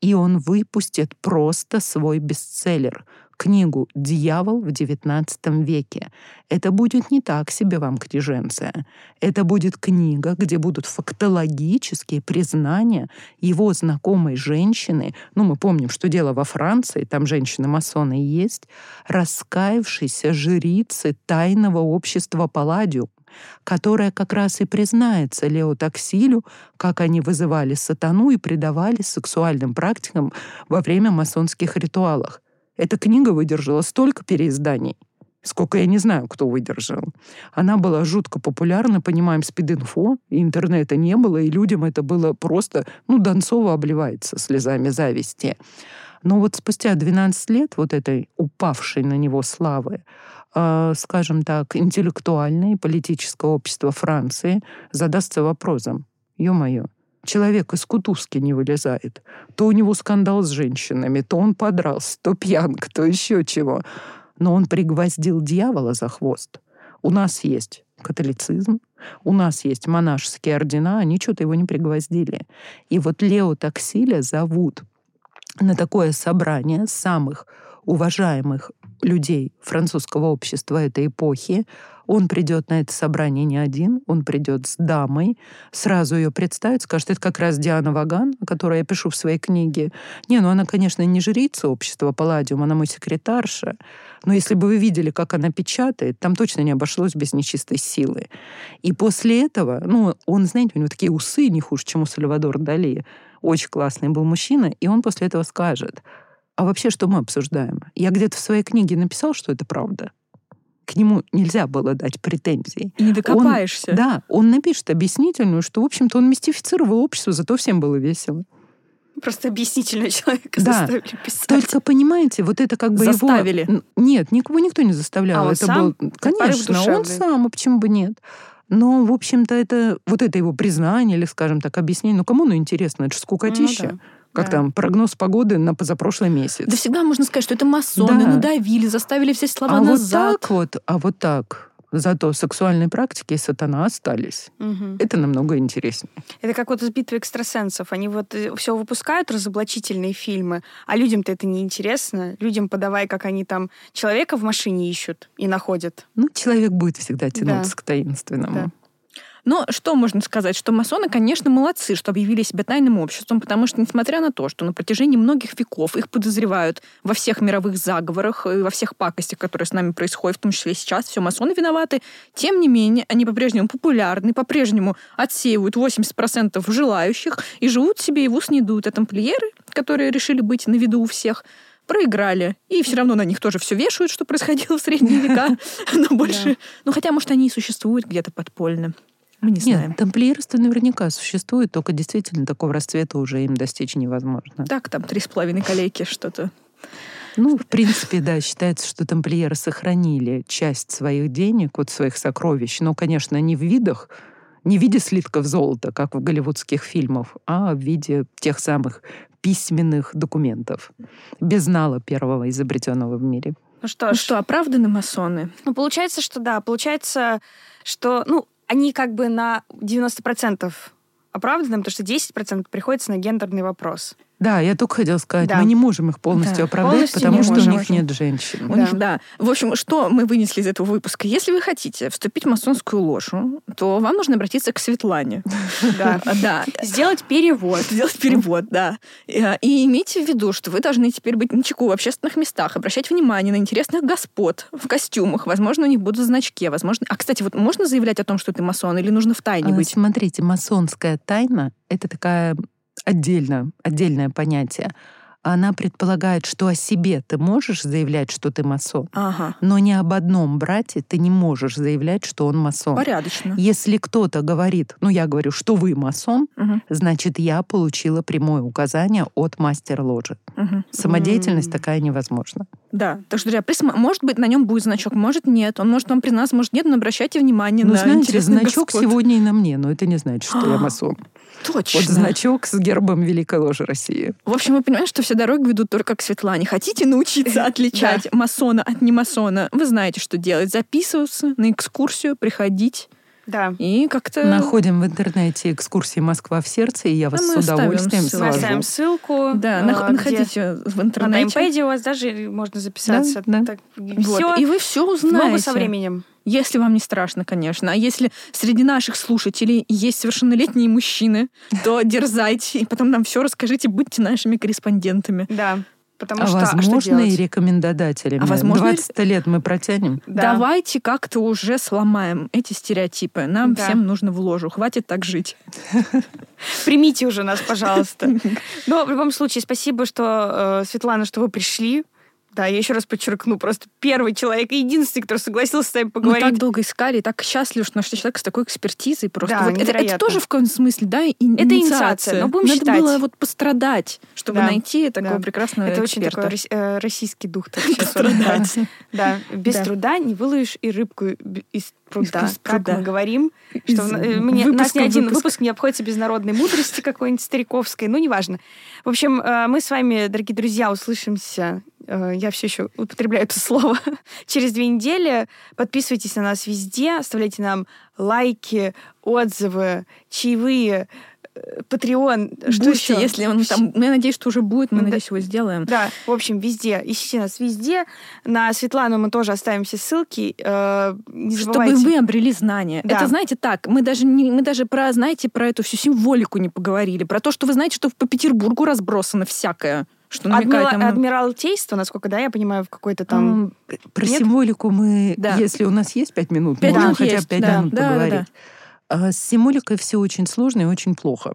И он выпустит просто свой бестселлер — книгу «Дьявол в XIX веке». Это будет не так себе вам книженция. Это будет книга, где будут фактологические признания его знакомой женщины, ну, мы помним, что дело во Франции, там женщины-масоны есть, раскаявшейся жрицы тайного общества Палладиум, которая как раз и признается Лео Таксилю, как они вызывали сатану и предавали сексуальным практикам во время масонских ритуалов. Эта книга выдержала столько переизданий, сколько я не знаю, кто выдержал. Она была жутко популярна, понимаем, спид-инфо, и интернета не было, и людям это было просто, ну, Донцова обливается слезами зависти. Но вот спустя 12 лет вот этой упавшей на него славы, э, скажем так, интеллектуальное и политическое общество Франции задастся вопросом, ё-моё, человек из кутузки не вылезает. То у него скандал с женщинами, то он подрался, то пьянка, то еще чего. Но он пригвоздил дьявола за хвост. У нас есть католицизм, у нас есть монашеские ордена, они что-то его не пригвоздили. И вот Лео Таксиля зовут на такое собрание самых уважаемых людей французского общества этой эпохи. Он придет на это собрание не один, он придет с дамой, сразу ее представит, скажет, это как раз Диана Ваган, о которой я пишу в своей книге. Не, ну она, конечно, не жрица общества Палладиум, она мой секретарша, но если бы вы видели, как она печатает, там точно не обошлось без нечистой силы. И после этого, ну, он, знаете, у него такие усы не хуже, чем у Сальвадора Дали. Очень классный был мужчина, и он после этого скажет, а вообще, что мы обсуждаем? Я где-то в своей книге написал, что это правда. К нему нельзя было дать претензий. И не докопаешься. Он, да, он напишет объяснительную, что, в общем-то, он мистифицировал общество, зато всем было весело. Просто объяснительного человека Да. заставили писать. Только, понимаете, вот это как бы Заставили. его... Нет, никого никто не заставлял. А он это сам? был... Конечно, он сам, а почему бы нет? Но, в общем-то, это вот это его признание или, скажем так, объяснение. Ну, кому оно интересно? Это же скукотища. Ну Как да. там, прогноз погоды на позапрошлый месяц. Да всегда можно сказать, что это масоны, да. надавили, заставили все слова а назад. вот так вот, а вот так. Зато сексуальные практики и сатана остались. Угу. Это намного интереснее. Это как вот из битвы экстрасенсов. Они вот э, все выпускают разоблачительные фильмы, а людям-то это не интересно. Людям подавай, как они там человека в машине ищут и находят. Ну, человек будет всегда тянуться да. к таинственному. Да. Но что можно сказать? Что масоны, конечно, молодцы, что объявили себя тайным обществом, потому что, несмотря на то, что на протяжении многих веков их подозревают во всех мировых заговорах и во всех пакостях, которые с нами происходят, в том числе и сейчас, все масоны виноваты, тем не менее, они по-прежнему популярны, по-прежнему отсеивают 80% желающих и живут себе и в ус не дуют. А тамплиеры, которые решили быть на виду у всех, проиграли. И все равно на них тоже все вешают, что происходило в средние века, (laughs) но больше... Ну, хотя, может, они и существуют где-то подпольно. Мы не знаем. Нет, тамплиерство наверняка существует, только действительно такого расцвета уже им достичь невозможно. Так, там три с половиной колейки что-то. Ну, в принципе, да, считается, что тамплиеры сохранили часть своих денег, вот своих сокровищ, но, конечно, не в видах, не в виде слитков золота, как в голливудских фильмах, а в виде тех самых письменных документов, без нала первого изобретенного в мире. Ну что, ну что, оправданы масоны? Ну, получается, что да. Получается, что, ну, они как бы на 90% оправданы, потому что 10% приходится на гендерный вопрос. Да, я только хотела сказать, да. мы не можем их полностью да. оправдать, полностью потому что можем. у них нет женщин. У да. них, да. В общем, что мы вынесли из этого выпуска? Если вы хотите вступить в масонскую ложу, то вам нужно обратиться к Светлане. Да. Сделать перевод. Сделать перевод, да. И имейте в виду, что вы должны теперь быть на чеку в общественных местах, обращать внимание на интересных господ в костюмах. Возможно, у них будут значки, возможно... А, кстати, вот можно заявлять о том, что ты масон, или нужно в тайне а, быть? Смотрите, масонская тайна — это такая отдельно, отдельное понятие. Она предполагает, что о себе ты можешь заявлять, что ты масон, ага. но ни об одном брате ты не можешь заявлять, что он масон. Порядочно. Если кто-то говорит, ну я говорю, что вы масон, угу. значит я получила прямое указание от мастера ложи. Угу. Самодеятельность угу. такая невозможна. Да, так что, друзья, присма... может быть, на нем будет значок, может нет. Он может вам признаться, может нет, но обращайте внимание ну, на знаете, значок господ. сегодня и на мне, но это не значит, что я (gasps) масон. Точно. Вот значок с гербом Великой Ложи России. В общем, вы понимаете, что все дороги ведут только к Светлане. Хотите научиться (laughs) отличать масона от немасона? Вы знаете, что делать. Записываться на экскурсию, приходить. Да. И как-то... Находим в интернете экскурсии «Москва в сердце», и я вас а с удовольствием ссылку. Мы оставим ссылку. Да, э, находите в интернете. На таймпеде у вас даже можно записаться. Да, да. Так, вот. Все, и вы все узнаете. со временем. Если вам не страшно, конечно. А если среди наших слушателей есть совершеннолетние мужчины, то дерзайте, и потом нам все расскажите, будьте нашими корреспондентами. Да. Потому а что, возможно, а что и рекомендодателями. А возможно, 20 лет мы протянем. Да. Давайте как-то уже сломаем эти стереотипы. Нам да. всем нужно в ложу. Хватит так жить. (laughs) Примите уже нас, пожалуйста. (laughs) Но в любом случае, спасибо, что, э, Светлана, что вы пришли. Да, я еще раз подчеркну, просто первый человек, единственный, который согласился с нами поговорить. Мы так долго искали, так счастливы, что нашли человека с такой экспертизой просто. Да, вот это, это тоже в каком смысле, да, инициация. Это инициация, но будем Надо считать. было вот пострадать, чтобы да, найти такого да. прекрасного Это эксперта. очень такой э, российский дух. (laughs) Пострадать. Да, без труда не выловишь и рыбку из пруда. Как мы говорим, что мне, нас ни один выпуск не обходится без народной мудрости какой-нибудь стариковской, ну, неважно. В общем, э, мы с вами, дорогие друзья, услышимся Э, я все еще употребляю это слово, (laughs) через две недели. Подписывайтесь на нас везде, оставляйте нам лайки, отзывы, чаевые, Patreon, что еще? Если он там, ну, я надеюсь, что уже будет, мы, да, надеюсь, его сделаем. Да, в общем, везде. Ищите нас везде. На Светлану мы тоже оставим все ссылки. Э, не забывайте. Чтобы вы обрели знания. Да. Это, знаете, так, мы даже, не, мы даже про, знаете, про эту всю символику не поговорили. Про то, что вы знаете, что по Петербургу разбросано всякое. Что намекает Адмира... нам... Адмиралтейство, насколько, да, я понимаю, в какой-то там... Про Нет? символику мы, да. если у нас есть пять минут, пять можем минут хотя бы пять да. минут да, поговорить. Да, да. А с символикой все очень сложно и очень плохо.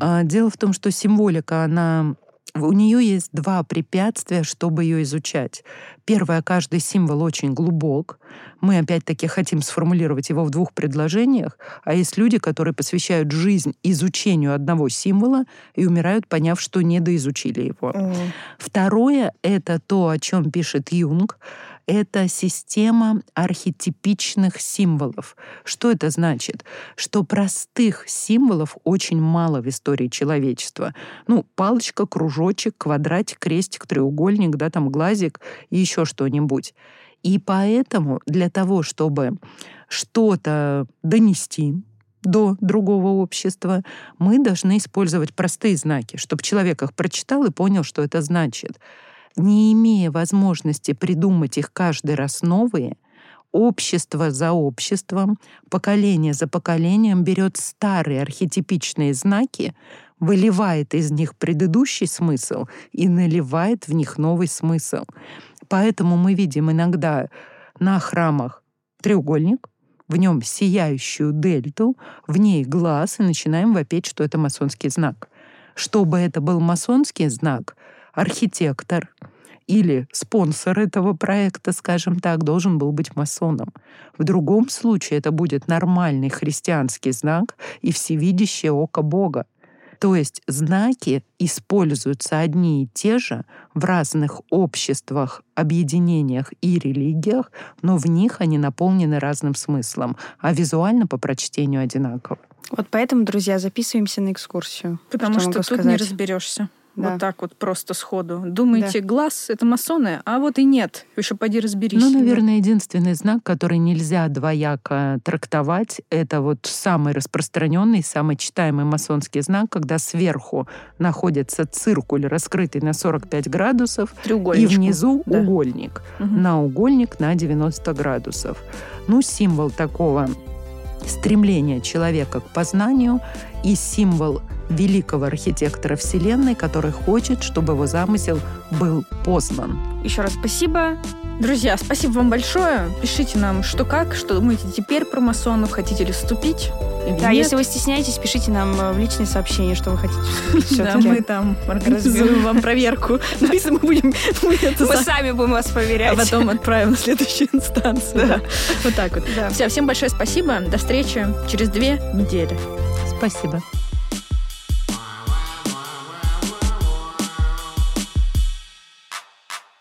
А, дело в том, что символика, она у нее есть два препятствия, чтобы ее изучать. Первое, каждый символ очень глубок. Мы опять-таки хотим сформулировать его в двух предложениях, а есть люди, которые посвящают жизнь изучению одного символа и умирают, поняв, что недоизучили его. Mm. Второе — это то, о чем пишет Юнг. Это система архетипичных символов. Что это значит? Что простых символов очень мало в истории человечества. Ну, палочка, кружочек, квадратик, крестик, треугольник, да, там глазик и еще что-нибудь. И поэтому для того, чтобы что-то донести, до другого общества, мы должны использовать простые знаки, чтобы человек их прочитал и понял, что это значит. Не имея возможности придумать их каждый раз новые, общество за обществом, поколение за поколением берет старые архетипичные знаки, выливает из них предыдущий смысл и наливает в них новый смысл. Поэтому мы видим иногда на храмах треугольник, в нем сияющую дельту, в ней глаз, и начинаем вопить, что это масонский знак. Чтобы это был масонский знак, архитектор или спонсор этого проекта, скажем так, должен был быть масоном. В другом случае это будет нормальный христианский знак и всевидящее око Бога. То есть знаки используются одни и те же в разных обществах, объединениях и религиях, но в них они наполнены разным смыслом, а визуально по прочтению одинаково. Вот поэтому, друзья, записываемся на экскурсию. Потому что, что тут сказать. не разберешься. Да. Вот так вот просто сходу. Думаете, да. глаз — это масоны, а вот и нет. Еще поди разберись. Ну, наверное, единственный знак, который нельзя двояко трактовать, это вот самый распространенный, самый читаемый масонский знак, когда сверху находится циркуль, раскрытый на 45 градусов, и внизу да. угольник. Угу. На угольник на 90 градусов. Ну, символ такого стремления человека к познанию и символ великого архитектора Вселенной, который хочет, чтобы его замысел был познан. Еще раз спасибо. Друзья, спасибо вам большое. Пишите нам, что как, что думаете теперь про масонов, хотите ли вступить. Или да, нет. если вы стесняетесь, пишите нам э, в личные сообщения, что вы хотите вступить. Да, мы там организуем вам проверку. (laughs) Мы будем... Мы сами будем вас проверять. А потом отправим на следующую инстанцию. Вот так вот. Всем большое спасибо. До встречи через две недели. Спасибо.